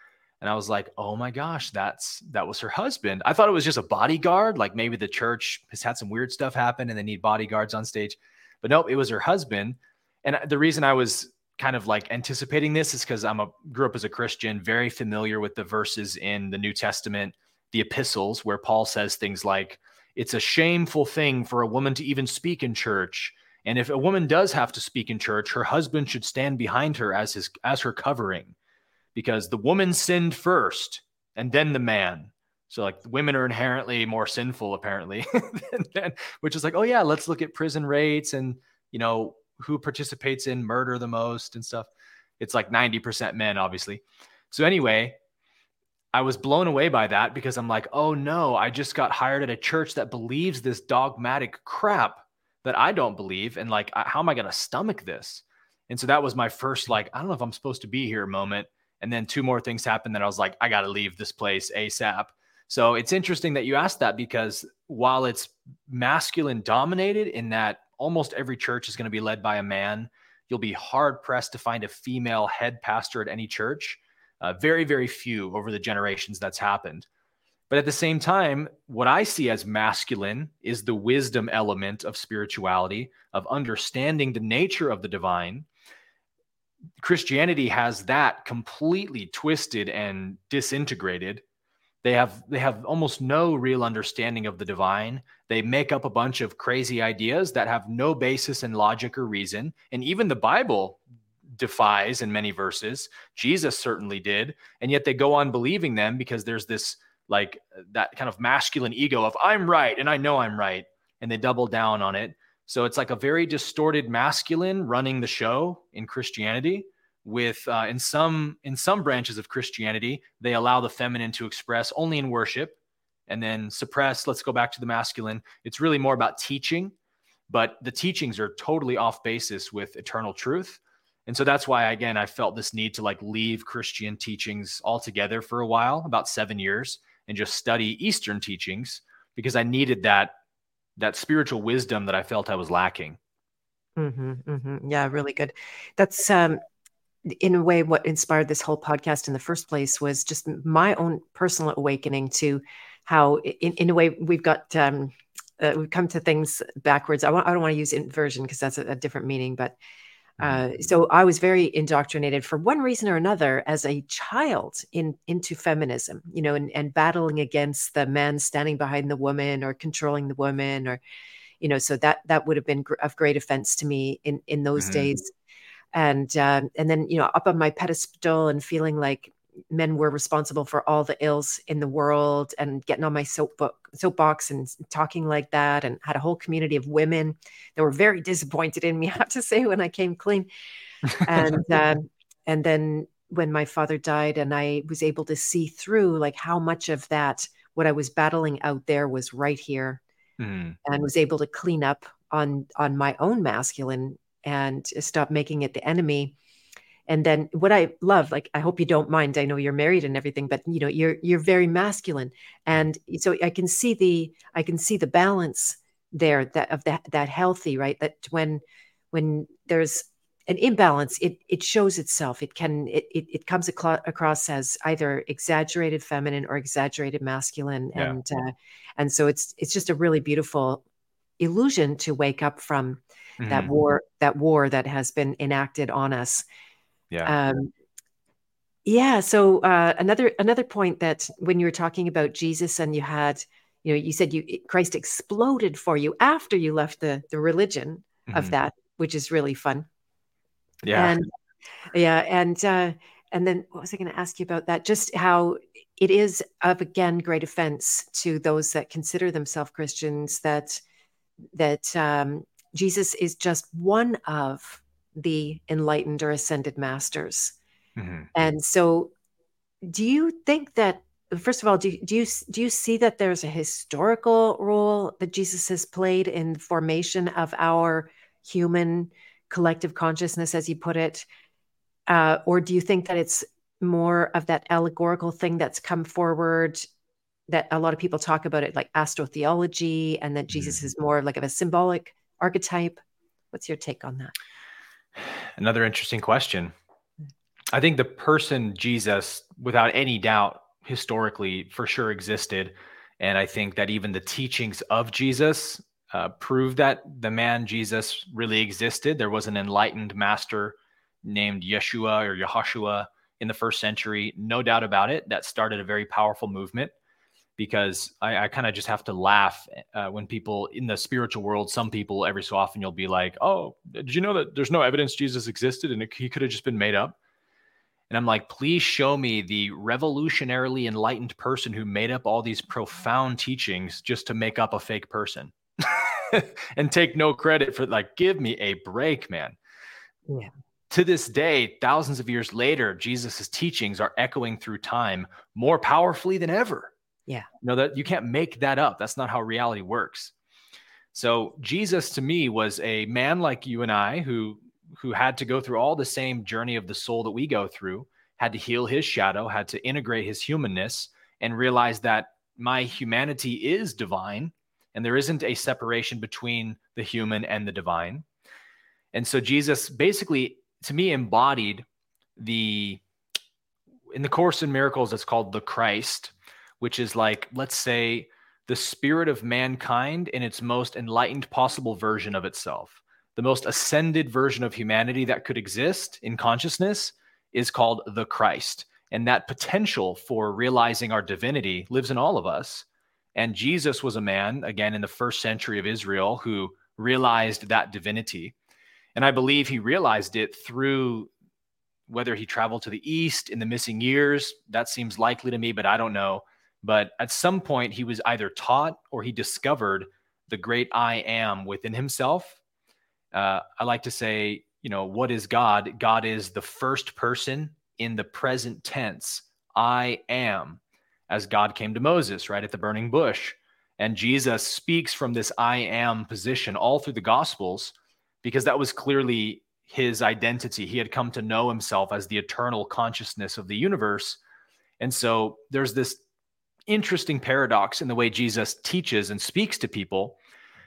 and I was like, "Oh my gosh, that's that was her husband." I thought it was just a bodyguard, like maybe the church has had some weird stuff happen and they need bodyguards on stage. But nope, it was her husband. And the reason I was kind of like anticipating this is because I'm a grew up as a Christian, very familiar with the verses in the New Testament, the epistles, where Paul says things like, "It's a shameful thing for a woman to even speak in church." And if a woman does have to speak in church, her husband should stand behind her as his as her covering because the woman sinned first and then the man. So like women are inherently more sinful apparently, than, which is like, oh yeah, let's look at prison rates and you know who participates in murder the most and stuff. It's like 90% men, obviously. So anyway, I was blown away by that because I'm like, oh no, I just got hired at a church that believes this dogmatic crap that I don't believe. And like, how am I going to stomach this? And so that was my first, like, I don't know if I'm supposed to be here moment. And then two more things happened that I was like, I got to leave this place ASAP. So it's interesting that you asked that because while it's masculine dominated in that almost every church is going to be led by a man, you'll be hard pressed to find a female head pastor at any church. Uh, very, very few over the generations that's happened. But at the same time, what I see as masculine is the wisdom element of spirituality, of understanding the nature of the divine Christianity has that completely twisted and disintegrated. They have they have almost no real understanding of the divine. They make up a bunch of crazy ideas that have no basis in logic or reason. And even the Bible defies in many verses. Jesus certainly did. And yet they go on believing them because there's this like that kind of masculine ego of I'm right and I know I'm right. And they double down on it. So it's like a very distorted masculine running the show in Christianity. With uh, in some in some branches of Christianity, they allow the feminine to express only in worship, and then suppress. Let's go back to the masculine. It's really more about teaching, but the teachings are totally off basis with eternal truth. And so that's why, again, I felt this need to like leave Christian teachings altogether for a while, about seven years, and just study Eastern teachings because I needed that that spiritual wisdom that I felt I was lacking. Mm-hmm, mm-hmm. Yeah, really good. That's um, in a way what inspired this whole podcast in the first place was just my own personal awakening to how, in, in a way, we've got um, uh, we've come to things backwards. I, don't want to use inversion because that's a, a different meaning, but uh, mm-hmm. so I was very indoctrinated for one reason or another as a child in into feminism, you know, and, and battling against the men standing behind the woman or controlling the woman, or you know, so that that would have been gr- of great offense to me in in those mm-hmm. days, and uh, and then you know up on my pedestal and feeling like men were responsible for all the ills in the world and getting on my soapbox and talking like that and had a whole community of women that were very disappointed in me, I have to say, when I came clean. and um, and then when my father died, and I was able to see through like how much of that what I was battling out there was right here, mm. and was able to clean up on on my own masculine and stop making it the enemy and then what i love like i hope you don't mind i know you're married and everything but you know you're you're very masculine. And so i can see the i can see the balance there that of that that healthy right? That when when there's an imbalance it it shows itself. It can it it, it comes across as either exaggerated feminine or exaggerated masculine. Yeah. and uh, and so it's it's just a really beautiful illusion to wake up from mm-hmm. that war that war that has been enacted on us yeah. Um, yeah so uh, another another point that when you were talking about jesus and you had you know you said you christ exploded for you after you left the the religion mm-hmm. of that which is really fun. Yeah. And yeah and uh and then what was i going to ask you about that? Just how it is of again great offense to those that consider themselves christians that that um, Jesus is just one of the enlightened or ascended masters. Mm-hmm. And so, do you think that, first of all, do, do, you, do you see that there's a historical role that Jesus has played in the formation of our human collective consciousness, as you put it? Uh, or do you think that it's more of that allegorical thing that's come forward that a lot of people talk about it like astrotheology and that Jesus mm-hmm. is more like of a symbolic archetype. What's your take on that? Another interesting question. I think the person Jesus, without any doubt, historically for sure existed. And I think that even the teachings of Jesus uh, prove that the man Jesus really existed. There was an enlightened master named Yeshua or Yehoshua in the first century, no doubt about it, that started a very powerful movement because I, I kind of just have to laugh uh, when people in the spiritual world, some people every so often you'll be like, "Oh, did you know that there's no evidence Jesus existed and it, he could have just been made up?" And I'm like, "Please show me the revolutionarily enlightened person who made up all these profound teachings just to make up a fake person." and take no credit for like give me a break, man. Yeah to this day, thousands of years later, Jesus' teachings are echoing through time more powerfully than ever. Yeah. Know that you can't make that up. That's not how reality works. So Jesus to me was a man like you and I who who had to go through all the same journey of the soul that we go through, had to heal his shadow, had to integrate his humanness and realize that my humanity is divine and there isn't a separation between the human and the divine. And so Jesus basically to me embodied the in the course in miracles it's called the Christ which is like, let's say, the spirit of mankind in its most enlightened possible version of itself. The most ascended version of humanity that could exist in consciousness is called the Christ. And that potential for realizing our divinity lives in all of us. And Jesus was a man, again, in the first century of Israel, who realized that divinity. And I believe he realized it through whether he traveled to the East in the missing years. That seems likely to me, but I don't know. But at some point, he was either taught or he discovered the great I am within himself. Uh, I like to say, you know, what is God? God is the first person in the present tense. I am, as God came to Moses, right at the burning bush. And Jesus speaks from this I am position all through the Gospels because that was clearly his identity. He had come to know himself as the eternal consciousness of the universe. And so there's this interesting paradox in the way Jesus teaches and speaks to people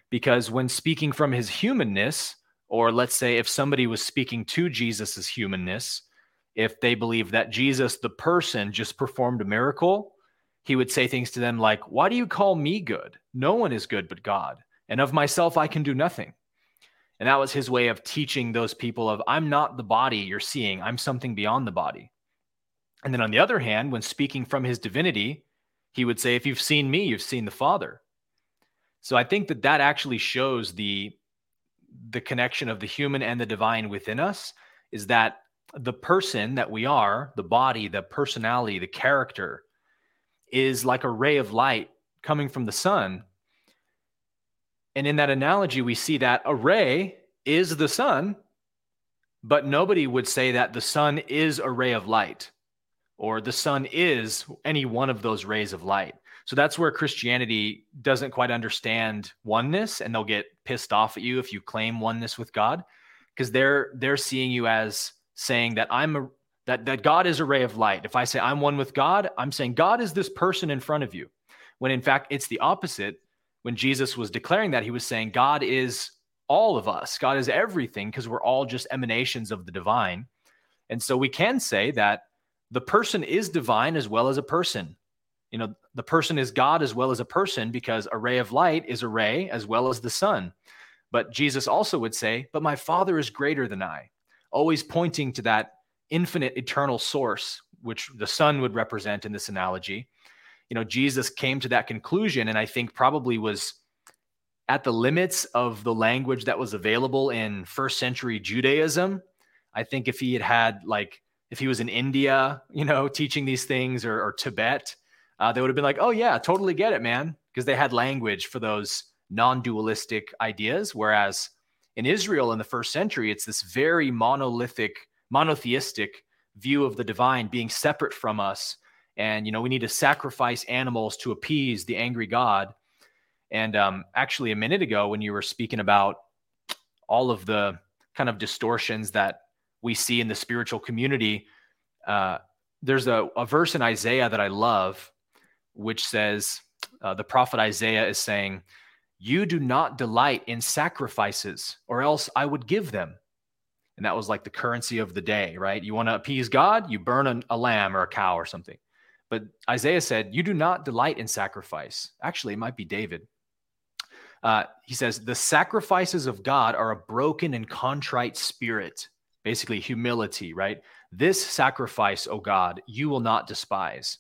because when speaking from his humanness, or let's say if somebody was speaking to Jesus's humanness, if they believe that Jesus, the person, just performed a miracle, he would say things to them like, Why do you call me good? No one is good but God. And of myself, I can do nothing. And that was his way of teaching those people of I'm not the body you're seeing, I'm something beyond the body. And then on the other hand, when speaking from his divinity, he would say, If you've seen me, you've seen the Father. So I think that that actually shows the the connection of the human and the divine within us is that the person that we are, the body, the personality, the character is like a ray of light coming from the sun. And in that analogy, we see that a ray is the sun but nobody would say that the sun is a ray of light or the sun is any one of those rays of light. So that's where Christianity doesn't quite understand oneness and they'll get pissed off at you if you claim oneness with God because they're they're seeing you as saying that I'm a that that God is a ray of light. If I say I'm one with God, I'm saying God is this person in front of you. When in fact it's the opposite. When Jesus was declaring that, he was saying God is all of us. God is everything because we're all just emanations of the divine. And so we can say that the person is divine as well as a person. You know, the person is God as well as a person because a ray of light is a ray as well as the sun. But Jesus also would say, But my Father is greater than I, always pointing to that infinite eternal source, which the sun would represent in this analogy. You know, Jesus came to that conclusion and I think probably was at the limits of the language that was available in first century Judaism. I think if he had had like if he was in India, you know, teaching these things or, or Tibet, uh, they would have been like, oh, yeah, totally get it, man. Because they had language for those non dualistic ideas. Whereas in Israel in the first century, it's this very monolithic, monotheistic view of the divine being separate from us. And, you know, we need to sacrifice animals to appease the angry God. And um, actually, a minute ago, when you were speaking about all of the kind of distortions that we see in the spiritual community. Uh, there's a, a, verse in Isaiah that I love, which says, uh, the prophet Isaiah is saying, You do not delight in sacrifices, or else I would give them. And that was like the currency of the day, right? You want to appease God, you burn a, a lamb or a cow or something. But Isaiah said, You do not delight in sacrifice. Actually, it might be David. Uh, he says, The sacrifices of God are a broken and contrite spirit basically humility, right? This sacrifice, oh God, you will not despise.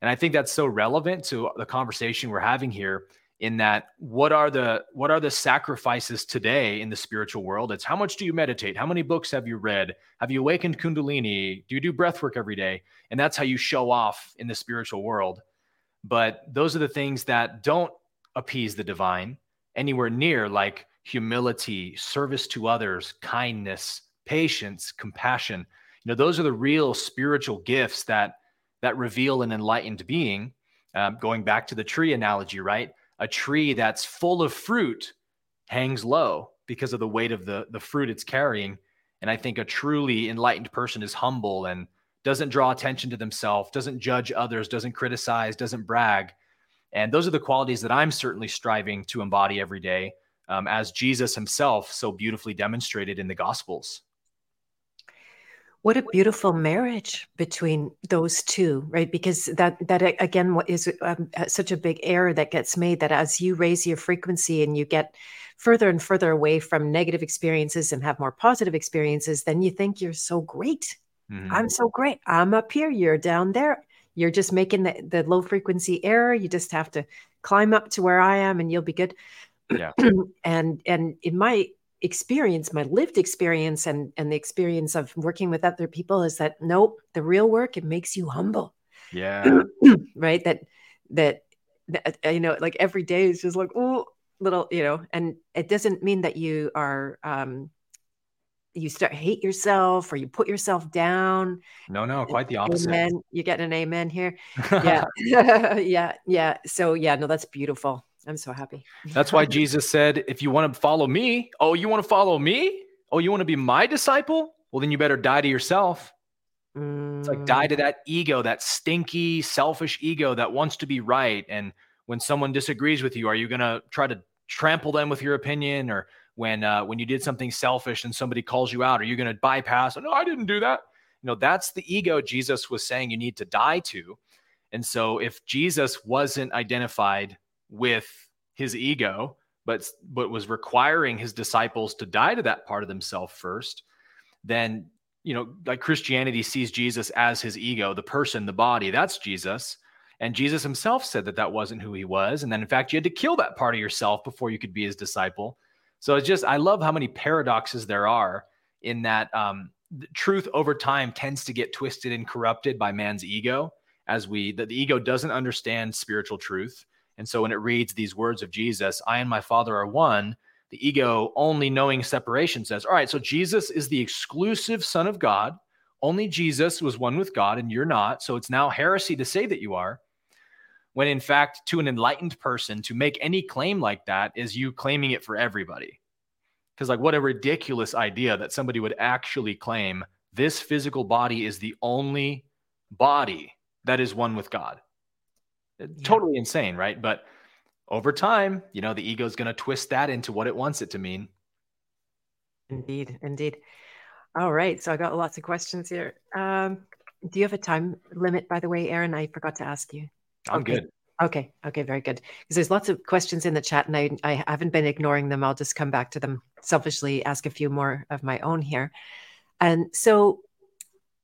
And I think that's so relevant to the conversation we're having here in that what are the what are the sacrifices today in the spiritual world? It's how much do you meditate? How many books have you read? Have you awakened kundalini? Do you do breath work every day? And that's how you show off in the spiritual world. But those are the things that don't appease the divine anywhere near like humility service to others kindness patience, compassion. You know, those are the real spiritual gifts that that reveal an enlightened being. Um, going back to the tree analogy, right? A tree that's full of fruit hangs low because of the weight of the the fruit it's carrying. And I think a truly enlightened person is humble and doesn't draw attention to themselves, doesn't judge others, doesn't criticize, doesn't brag. And those are the qualities that I'm certainly striving to embody every day, um, as Jesus himself so beautifully demonstrated in the Gospels. What a beautiful marriage between those two, right? Because that that again is um, such a big error that gets made that as you raise your frequency and you get further and further away from negative experiences and have more positive experiences, then you think you're so great. Mm-hmm. I'm so great. I'm up here. You're down there. You're just making the, the low frequency error. You just have to climb up to where I am, and you'll be good. Yeah. and and in my experience, my lived experience and, and the experience of working with other people is that nope, the real work, it makes you humble. Yeah. right. That, that, that, uh, you know, like every day is just like, oh, little, you know, and it doesn't mean that you are, um, you start hate yourself or you put yourself down. No, no, quite the opposite. Amen. You get an amen here. Yeah. yeah. Yeah. So yeah, no, that's beautiful. I'm so happy. That's why Jesus said, if you want to follow me, oh, you want to follow me? Oh, you want to be my disciple? Well, then you better die to yourself. Mm. It's like die to that ego, that stinky, selfish ego that wants to be right. And when someone disagrees with you, are you going to try to trample them with your opinion? Or when uh, when you did something selfish and somebody calls you out, are you going to bypass? No, I didn't do that. You know, that's the ego Jesus was saying you need to die to. And so if Jesus wasn't identified with his ego, but but was requiring his disciples to die to that part of themselves first, then you know, like Christianity sees Jesus as his ego, the person, the body. That's Jesus. And Jesus himself said that that wasn't who he was. And then, in fact, you had to kill that part of yourself before you could be his disciple. So it's just, I love how many paradoxes there are in that um, truth over time tends to get twisted and corrupted by man's ego as we, that the ego doesn't understand spiritual truth. And so when it reads these words of Jesus, I and my Father are one, The ego, only knowing separation, says, All right, so Jesus is the exclusive Son of God. Only Jesus was one with God, and you're not. So it's now heresy to say that you are. When in fact, to an enlightened person, to make any claim like that is you claiming it for everybody. Because, like, what a ridiculous idea that somebody would actually claim this physical body is the only body that is one with God. Yeah. Totally insane, right? But over time, you know, the ego is going to twist that into what it wants it to mean. Indeed, indeed. All right. So I got lots of questions here. Um, do you have a time limit, by the way, Aaron? I forgot to ask you. I'm okay. good. Okay. Okay. Very good. Because there's lots of questions in the chat, and I, I haven't been ignoring them. I'll just come back to them selfishly, ask a few more of my own here. And so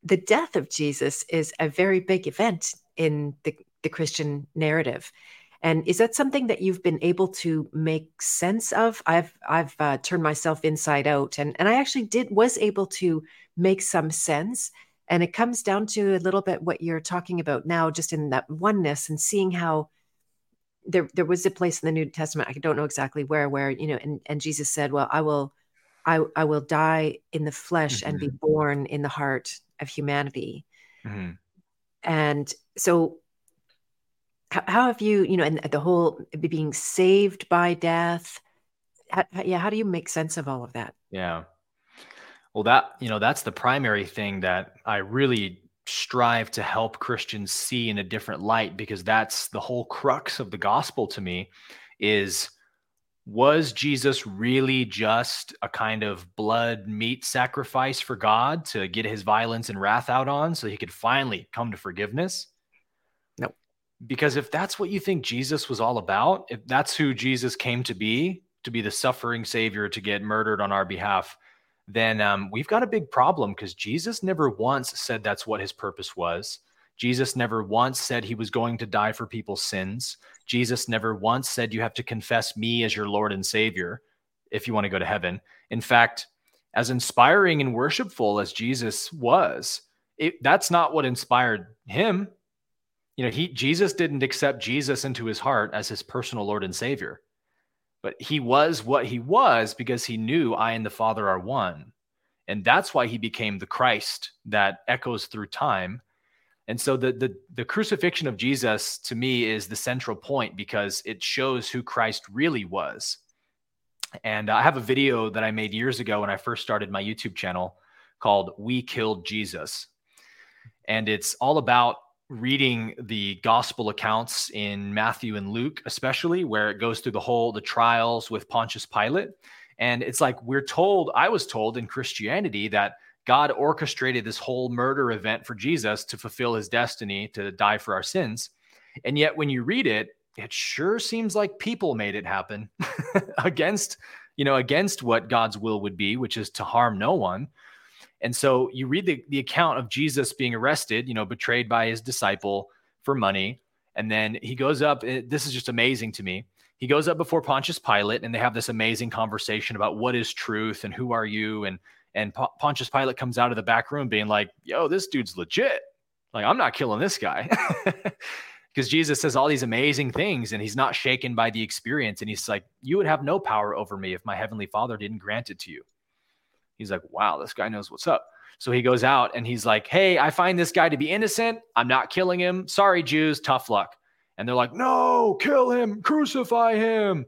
the death of Jesus is a very big event in the, the Christian narrative. And is that something that you've been able to make sense of? I've I've uh, turned myself inside out, and and I actually did was able to make some sense. And it comes down to a little bit what you're talking about now, just in that oneness and seeing how there there was a place in the New Testament. I don't know exactly where, where you know, and and Jesus said, "Well, I will, I I will die in the flesh mm-hmm. and be mm-hmm. born in the heart of humanity." Mm-hmm. And so how, how have you you know and the whole being saved by death how, yeah how do you make sense of all of that? Yeah. Well that you know that's the primary thing that i really strive to help christians see in a different light because that's the whole crux of the gospel to me is was jesus really just a kind of blood meat sacrifice for god to get his violence and wrath out on so he could finally come to forgiveness because if that's what you think Jesus was all about, if that's who Jesus came to be, to be the suffering savior to get murdered on our behalf, then um, we've got a big problem because Jesus never once said that's what his purpose was. Jesus never once said he was going to die for people's sins. Jesus never once said you have to confess me as your Lord and Savior if you want to go to heaven. In fact, as inspiring and worshipful as Jesus was, it, that's not what inspired him you know, he Jesus didn't accept Jesus into his heart as his personal Lord and Savior. But he was what he was because he knew I and the Father are one. And that's why he became the Christ that echoes through time. And so the, the the crucifixion of Jesus to me is the central point because it shows who Christ really was. And I have a video that I made years ago when I first started my YouTube channel called We Killed Jesus. And it's all about reading the gospel accounts in Matthew and Luke, especially where it goes through the whole the trials with Pontius Pilate. And it's like we're told, I was told in Christianity that God orchestrated this whole murder event for Jesus to fulfill his destiny to die for our sins. And yet when you read it, it sure seems like people made it happen against, you know, against what God's will would be, which is to harm no one. And so you read the, the account of Jesus being arrested, you know, betrayed by his disciple for money. And then he goes up. Eh, this is just amazing to me. He goes up before Pontius Pilate and they have this amazing conversation about what is truth and who are you. And, and Pontius Pilate comes out of the back room being like, yo, this dude's legit. Like, I'm not killing this guy. because Jesus says all these amazing things and he's not shaken by the experience. And he's like, You would have no power over me if my heavenly father didn't grant it to you. He's like, wow, this guy knows what's up. So he goes out and he's like, hey, I find this guy to be innocent. I'm not killing him. Sorry, Jews, tough luck. And they're like, no, kill him, crucify him.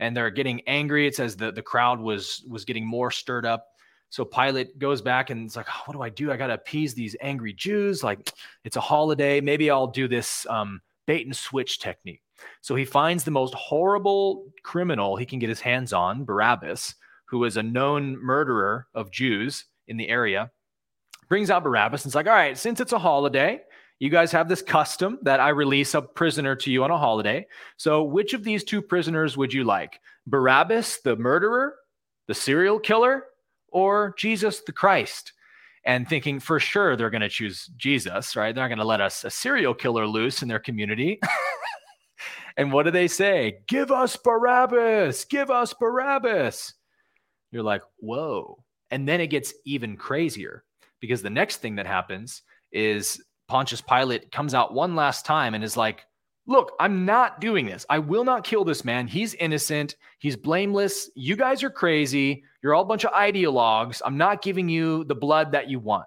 And they're getting angry. It says that the crowd was was getting more stirred up. So Pilate goes back and it's like, oh, what do I do? I got to appease these angry Jews. Like, it's a holiday. Maybe I'll do this um, bait and switch technique. So he finds the most horrible criminal he can get his hands on, Barabbas, who was a known murderer of Jews in the area, brings out Barabbas and it's like, all right, since it's a holiday, you guys have this custom that I release a prisoner to you on a holiday. So, which of these two prisoners would you like? Barabbas, the murderer, the serial killer, or Jesus the Christ? And thinking for sure they're going to choose Jesus, right? They're not going to let us a serial killer loose in their community. and what do they say? Give us Barabbas, give us Barabbas. You're like, whoa. And then it gets even crazier because the next thing that happens is Pontius Pilate comes out one last time and is like, Look, I'm not doing this. I will not kill this man. He's innocent. He's blameless. You guys are crazy. You're all a bunch of ideologues. I'm not giving you the blood that you want.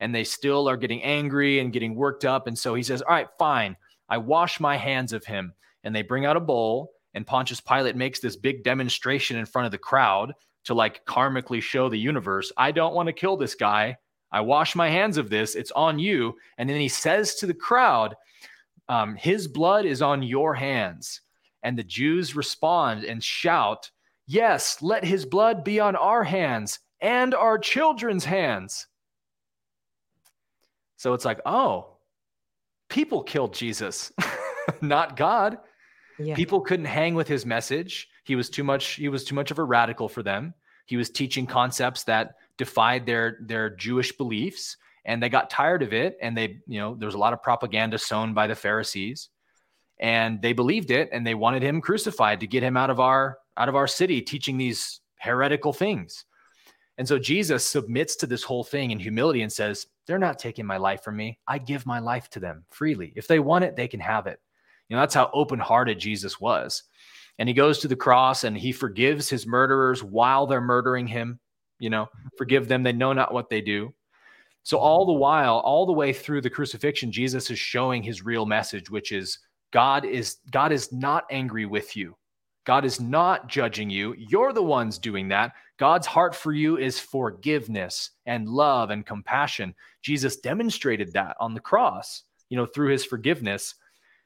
And they still are getting angry and getting worked up. And so he says, All right, fine. I wash my hands of him. And they bring out a bowl. And Pontius Pilate makes this big demonstration in front of the crowd to like karmically show the universe, I don't want to kill this guy. I wash my hands of this. It's on you. And then he says to the crowd, um, His blood is on your hands. And the Jews respond and shout, Yes, let his blood be on our hands and our children's hands. So it's like, oh, people killed Jesus, not God. Yeah. People couldn't hang with his message. He was too much, he was too much of a radical for them. He was teaching concepts that defied their their Jewish beliefs and they got tired of it and they, you know, there was a lot of propaganda sown by the Pharisees and they believed it and they wanted him crucified to get him out of our out of our city teaching these heretical things. And so Jesus submits to this whole thing in humility and says, They're not taking my life from me. I give my life to them freely. If they want it, they can have it. You know, that's how open hearted Jesus was. And he goes to the cross and he forgives his murderers while they're murdering him. You know, forgive them. They know not what they do. So, all the while, all the way through the crucifixion, Jesus is showing his real message, which is God is God is not angry with you. God is not judging you. You're the ones doing that. God's heart for you is forgiveness and love and compassion. Jesus demonstrated that on the cross, you know, through his forgiveness.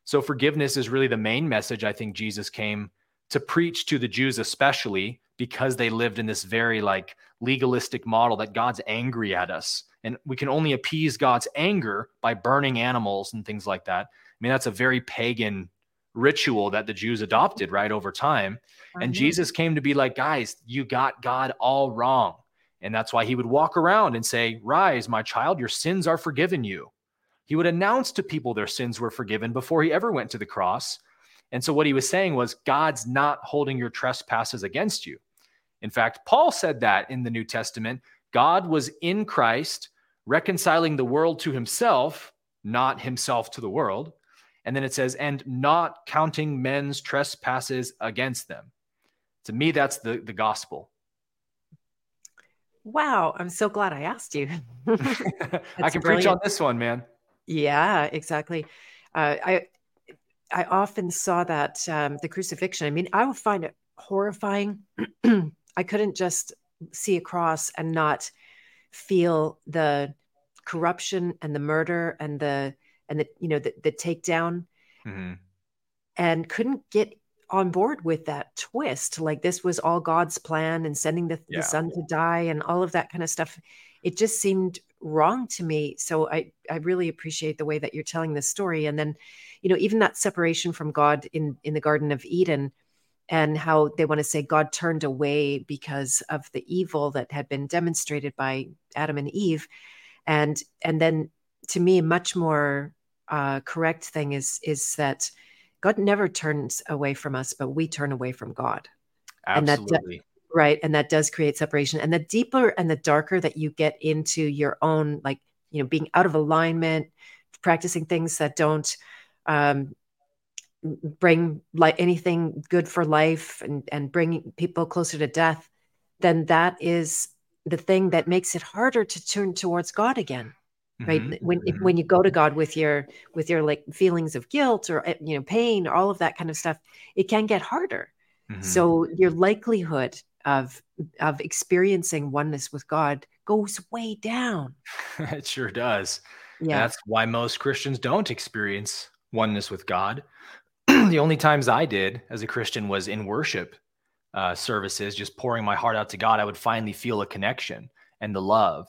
So forgiveness is really the main message I think Jesus came to preach to the Jews especially because they lived in this very like legalistic model that God's angry at us and we can only appease God's anger by burning animals and things like that. I mean that's a very pagan ritual that the Jews adopted right over time. And mm-hmm. Jesus came to be like, guys, you got God all wrong. And that's why he would walk around and say, Rise, my child, your sins are forgiven you. He would announce to people their sins were forgiven before he ever went to the cross. And so what he was saying was, God's not holding your trespasses against you. In fact, Paul said that in the New Testament. God was in Christ, reconciling the world to himself, not himself to the world. And then it says, and not counting men's trespasses against them. To me, that's the, the gospel. Wow. I'm so glad I asked you. I can brilliant. preach on this one, man. Yeah, exactly. Uh, I, I often saw that um, the crucifixion. I mean, I would find it horrifying. I couldn't just see a cross and not feel the corruption and the murder and the and the you know the, the takedown mm-hmm. and couldn't get on board with that twist like this was all god's plan and sending the, yeah. the son to die and all of that kind of stuff it just seemed wrong to me so i i really appreciate the way that you're telling this story and then you know even that separation from god in in the garden of eden and how they want to say god turned away because of the evil that had been demonstrated by adam and eve and and then to me much more uh, correct thing is is that God never turns away from us, but we turn away from God. Absolutely. And that, right. And that does create separation. And the deeper and the darker that you get into your own, like, you know, being out of alignment, practicing things that don't um, bring like anything good for life and, and bring people closer to death, then that is the thing that makes it harder to turn towards God again right mm-hmm. when if, mm-hmm. when you go to god with your with your like feelings of guilt or eh, you know pain or all of that kind of stuff it can get harder mm-hmm. so your likelihood of of experiencing oneness with god goes way down it sure does yeah that's why most christians don't experience oneness with god the only times i did as a christian was in worship uh, services just pouring my heart out to god i would finally feel a connection and the love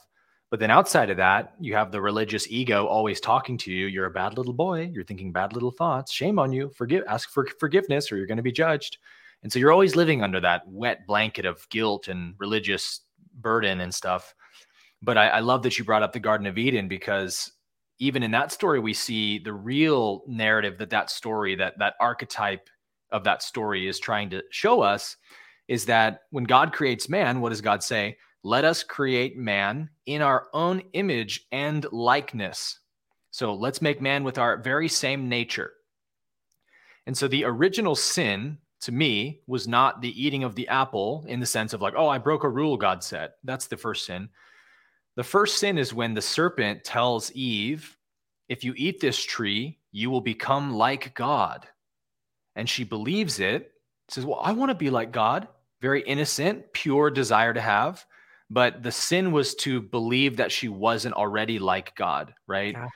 but then outside of that, you have the religious ego always talking to you. You're a bad little boy. You're thinking bad little thoughts. Shame on you. Forgive, ask for forgiveness, or you're going to be judged. And so you're always living under that wet blanket of guilt and religious burden and stuff. But I, I love that you brought up the Garden of Eden because even in that story, we see the real narrative that that story, that that archetype of that story is trying to show us is that when God creates man, what does God say? let us create man in our own image and likeness. So let's make man with our very same nature. And so the original sin to me was not the eating of the apple in the sense of like, oh, I broke a rule God said. That's the first sin. The first sin is when the serpent tells Eve, if you eat this tree, you will become like God. And she believes it, says, well, I want to be like God. Very innocent, pure desire to have. But the sin was to believe that she wasn't already like God, right? Yeah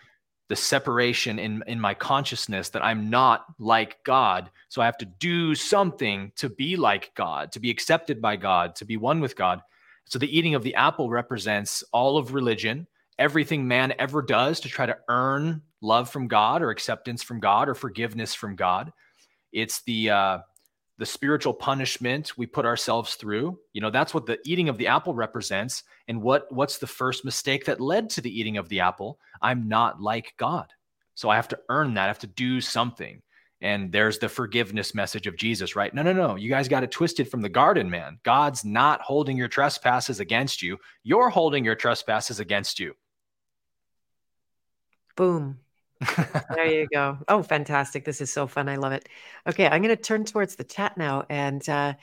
the separation in in my consciousness that I'm not like God. So I have to do something to be like God, to be accepted by God, to be one with God. So the eating of the apple represents all of religion, everything man ever does to try to earn love from God or acceptance from God or forgiveness from God. It's the uh, the spiritual punishment we put ourselves through you know that's what the eating of the apple represents. And what what's the first mistake that led to the eating of the apple? I'm not like god. So i have to earn that. I have to do something. And there's the forgiveness message of jesus right? No no no. You guys got it twisted from the garden man. God's not holding your trespasses against you. You're holding your trespasses against you. Boom there you go. Oh, fantastic. This is so fun. I love it. Okay, I'm going to turn towards the chat now and uh,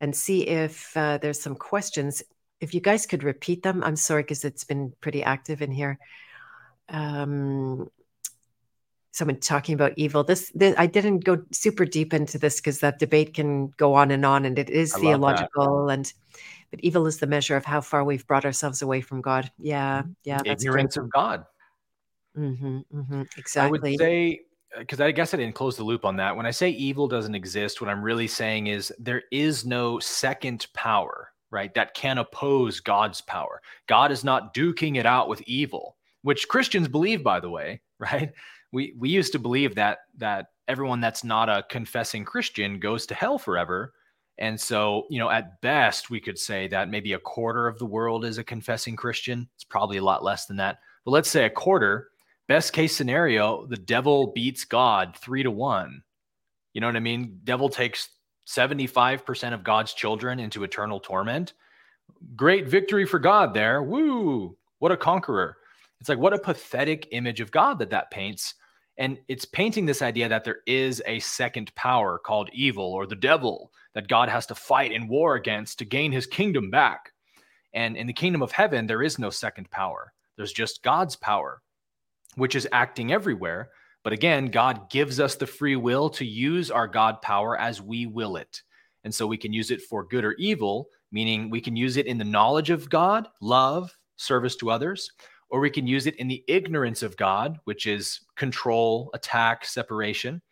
and see if uh, there's some questions. If you guys could repeat them, I'm sorry because it's been pretty active in here. Um, someone talking about evil. This, this, I didn't go super deep into this because that debate can go on and on, and it is I theological. And but evil is the measure of how far we've brought ourselves away from God. Yeah, yeah. Ignorance of God. Mm-hmm, mm-hmm, exactly. I would say because uh, I guess I didn't close the loop on that. When I say evil doesn't exist, what I'm really saying is there is no second power, right, that can oppose God's power. God is not duking it out with evil, which Christians believe, by the way, right? We we used to believe that that everyone that's not a confessing Christian goes to hell forever. And so, you know, at best, we could say that maybe a quarter of the world is a confessing Christian. It's probably a lot less than that. But let's say a quarter best case scenario, the devil beats God three to one. You know what I mean? Devil takes 75% of God's children into eternal torment. Great victory for God there. Woo! What a conqueror. It's like, what a pathetic image of God that that paints. And it's painting this idea that there is a second power called evil or the devil that God has to fight in war against to gain his kingdom back. And in the kingdom of heaven, there is no second power, there's just God's power which is acting everywhere. But again, God gives us the free will to use our God power as we will it. And so we can use it for good or evil, meaning we can use it in the knowledge of God, love, service to others, or we can use it in the ignorance of God, which is control, attack, separation.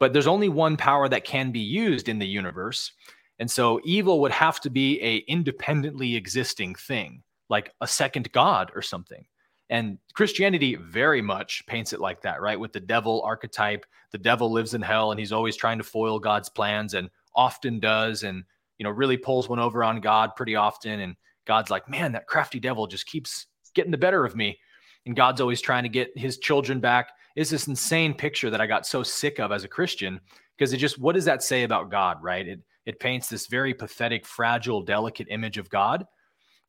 But there's only one power that can be used in the universe. And so evil would have to be a independently existing thing, like a second God or something. And Christianity very much paints it like that, right? With the devil archetype, the devil lives in hell and he's always trying to foil God's plans and often does and you know really pulls one over on God pretty often and God's like, "Man, that crafty devil just keeps getting the better of me." And God's always trying to get his children back. Is this insane picture that I got so sick of as a Christian because it just what does that say about God, right? It it paints this very pathetic, fragile, delicate image of God.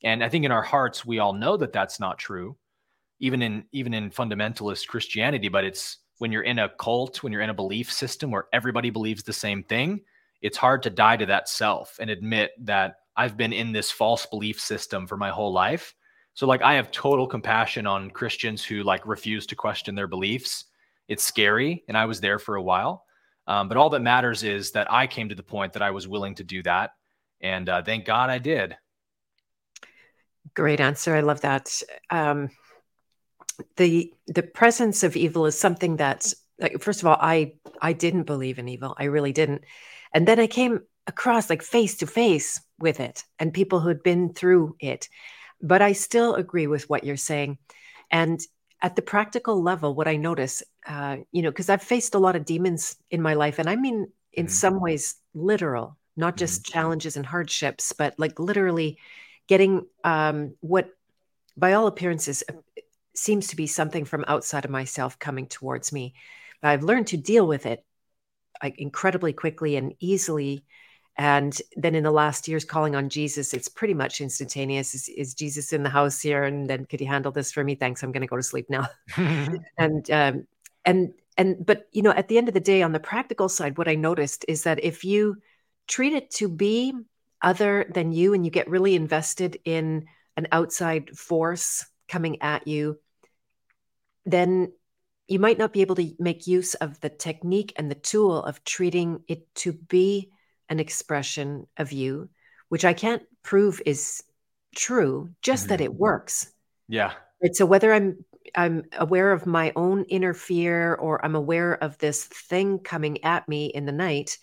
And I think in our hearts we all know that that's not true even in even in fundamentalist Christianity, but it's when you're in a cult, when you're in a belief system where everybody believes the same thing, it's hard to die to that self and admit that I've been in this false belief system for my whole life. So like I have total compassion on Christians who like refuse to question their beliefs. It's scary and I was there for a while. Um, but all that matters is that I came to the point that I was willing to do that. And uh, thank God I did. Great answer. I love that. Um, the the presence of evil is something that's like first of all i i didn't believe in evil i really didn't and then i came across like face to face with it and people who'd been through it but i still agree with what you're saying and at the practical level what i notice uh, you know because i've faced a lot of demons in my life and i mean in mm-hmm. some ways literal not just mm-hmm. challenges and hardships but like literally getting um, what by all appearances seems to be something from outside of myself coming towards me. But I've learned to deal with it like, incredibly quickly and easily. And then in the last years, calling on Jesus, it's pretty much instantaneous. Is, is Jesus in the house here? And then could you handle this for me? Thanks. I'm going to go to sleep now. and um, and and but you know, at the end of the day, on the practical side, what I noticed is that if you treat it to be other than you and you get really invested in an outside force coming at you, then you might not be able to make use of the technique and the tool of treating it to be an expression of you, which I can't prove is true, just mm-hmm. that it works. Yeah. Right. So whether I'm I'm aware of my own inner fear or I'm aware of this thing coming at me in the night,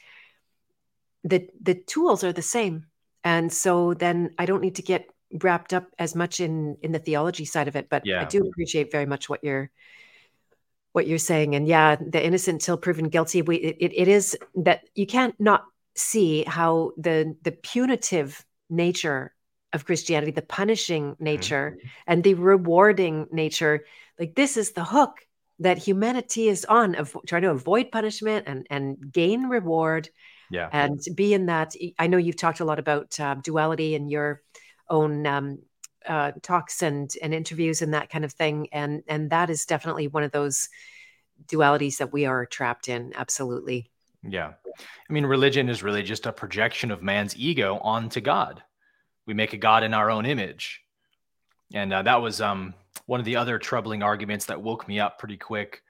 the the tools are the same. And so then I don't need to get wrapped up as much in in the theology side of it, but yeah. I do appreciate very much what you're what you're saying. And yeah, the innocent till proven guilty. We it, it is that you can't not see how the the punitive nature of Christianity, the punishing nature mm-hmm. and the rewarding nature. Like this is the hook that humanity is on of trying to avoid punishment and and gain reward. Yeah, and be in that. I know you've talked a lot about uh, duality in your own um, uh, talks and and interviews and that kind of thing, and and that is definitely one of those dualities that we are trapped in. Absolutely. Yeah. I mean, religion is really just a projection of man's ego onto God we make a god in our own image and uh, that was um, one of the other troubling arguments that woke me up pretty quick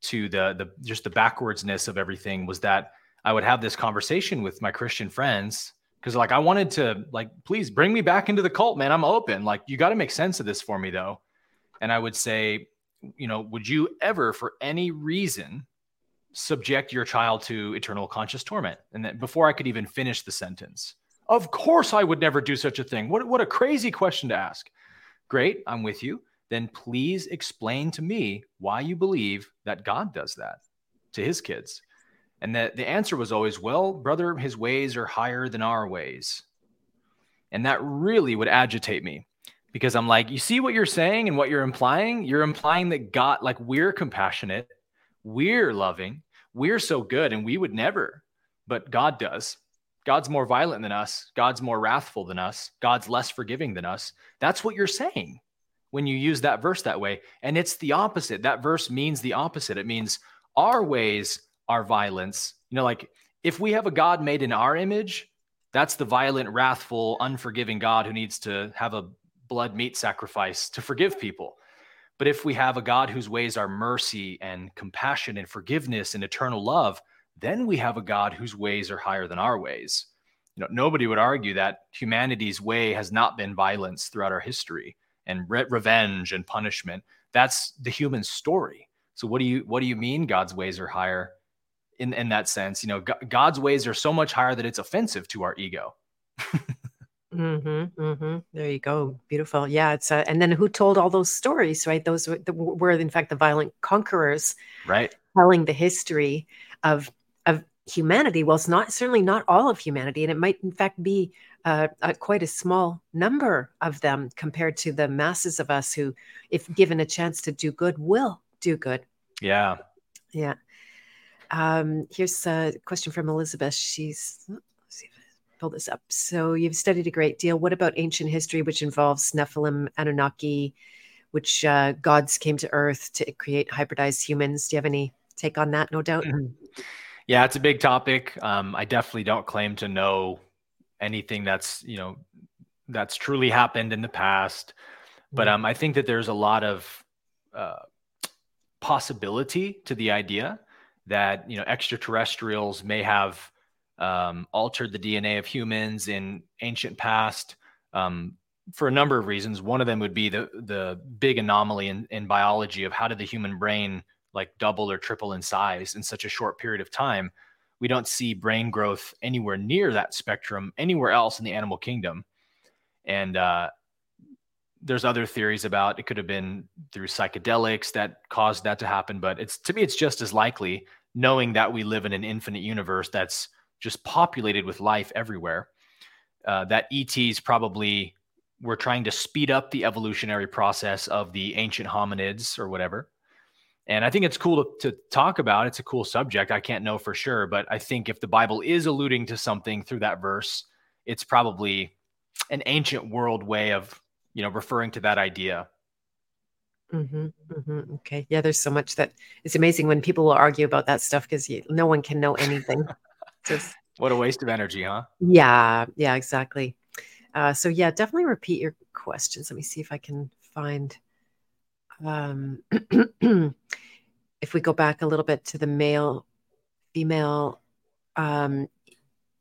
to the the just the backwardsness of everything was that I would have this conversation with my Christian friends because like I wanted to like please bring me back into the cult, man. I'm open. Like you got to make sense of this for me though. And I would say, you know, would you ever for any reason subject your child to eternal conscious torment? And then before I could even finish the sentence, of course, I would never do such a thing. What, what a crazy question to ask. Great, I'm with you. Then please explain to me why you believe that God does that to his kids. And that the answer was always, well, brother, his ways are higher than our ways. And that really would agitate me because I'm like, you see what you're saying and what you're implying? You're implying that God, like, we're compassionate, we're loving, we're so good, and we would never, but God does. God's more violent than us. God's more wrathful than us. God's less forgiving than us. That's what you're saying when you use that verse that way. And it's the opposite. That verse means the opposite. It means our ways are violence. You know, like if we have a God made in our image, that's the violent, wrathful, unforgiving God who needs to have a blood meat sacrifice to forgive people. But if we have a God whose ways are mercy and compassion and forgiveness and eternal love, then we have a God whose ways are higher than our ways. You know, nobody would argue that humanity's way has not been violence throughout our history and re- revenge and punishment. That's the human story. So what do you what do you mean God's ways are higher in in that sense? You know, God's ways are so much higher that it's offensive to our ego. mm-hmm, mm-hmm. There you go. Beautiful. Yeah. It's uh, and then who told all those stories, right? Those were, were in fact the violent conquerors, right? Telling the history of of humanity. Well, it's not certainly not all of humanity, and it might in fact be uh, a, quite a small number of them compared to the masses of us who, if given a chance to do good, will do good. Yeah, yeah. Um, here's a question from Elizabeth. She's let's see if I pull this up. So you've studied a great deal. What about ancient history, which involves Nephilim, Anunnaki, which uh, gods came to Earth to create hybridized humans? Do you have any take on that? No doubt. Mm-hmm. Yeah, it's a big topic. Um, I definitely don't claim to know anything that's you know that's truly happened in the past, but mm-hmm. um, I think that there's a lot of uh, possibility to the idea that you know extraterrestrials may have um, altered the DNA of humans in ancient past um, for a number of reasons. One of them would be the the big anomaly in, in biology of how did the human brain like double or triple in size in such a short period of time. We don't see brain growth anywhere near that spectrum anywhere else in the animal kingdom. And uh, there's other theories about it could have been through psychedelics that caused that to happen, but it's to me it's just as likely knowing that we live in an infinite universe that's just populated with life everywhere. Uh, that ETs probably were trying to speed up the evolutionary process of the ancient hominids or whatever and I think it's cool to, to, talk about. It's a cool subject. I can't know for sure, but I think if the Bible is alluding to something through that verse, it's probably an ancient world way of, you know, referring to that idea. Mm-hmm, mm-hmm. Okay. Yeah, there's so much that it's amazing when people will argue about that stuff because no one can know anything. Just what a waste of energy, huh? Yeah. Yeah. Exactly. Uh, so yeah, definitely repeat your questions. Let me see if I can find. Um, if we go back a little bit to the male, female, um,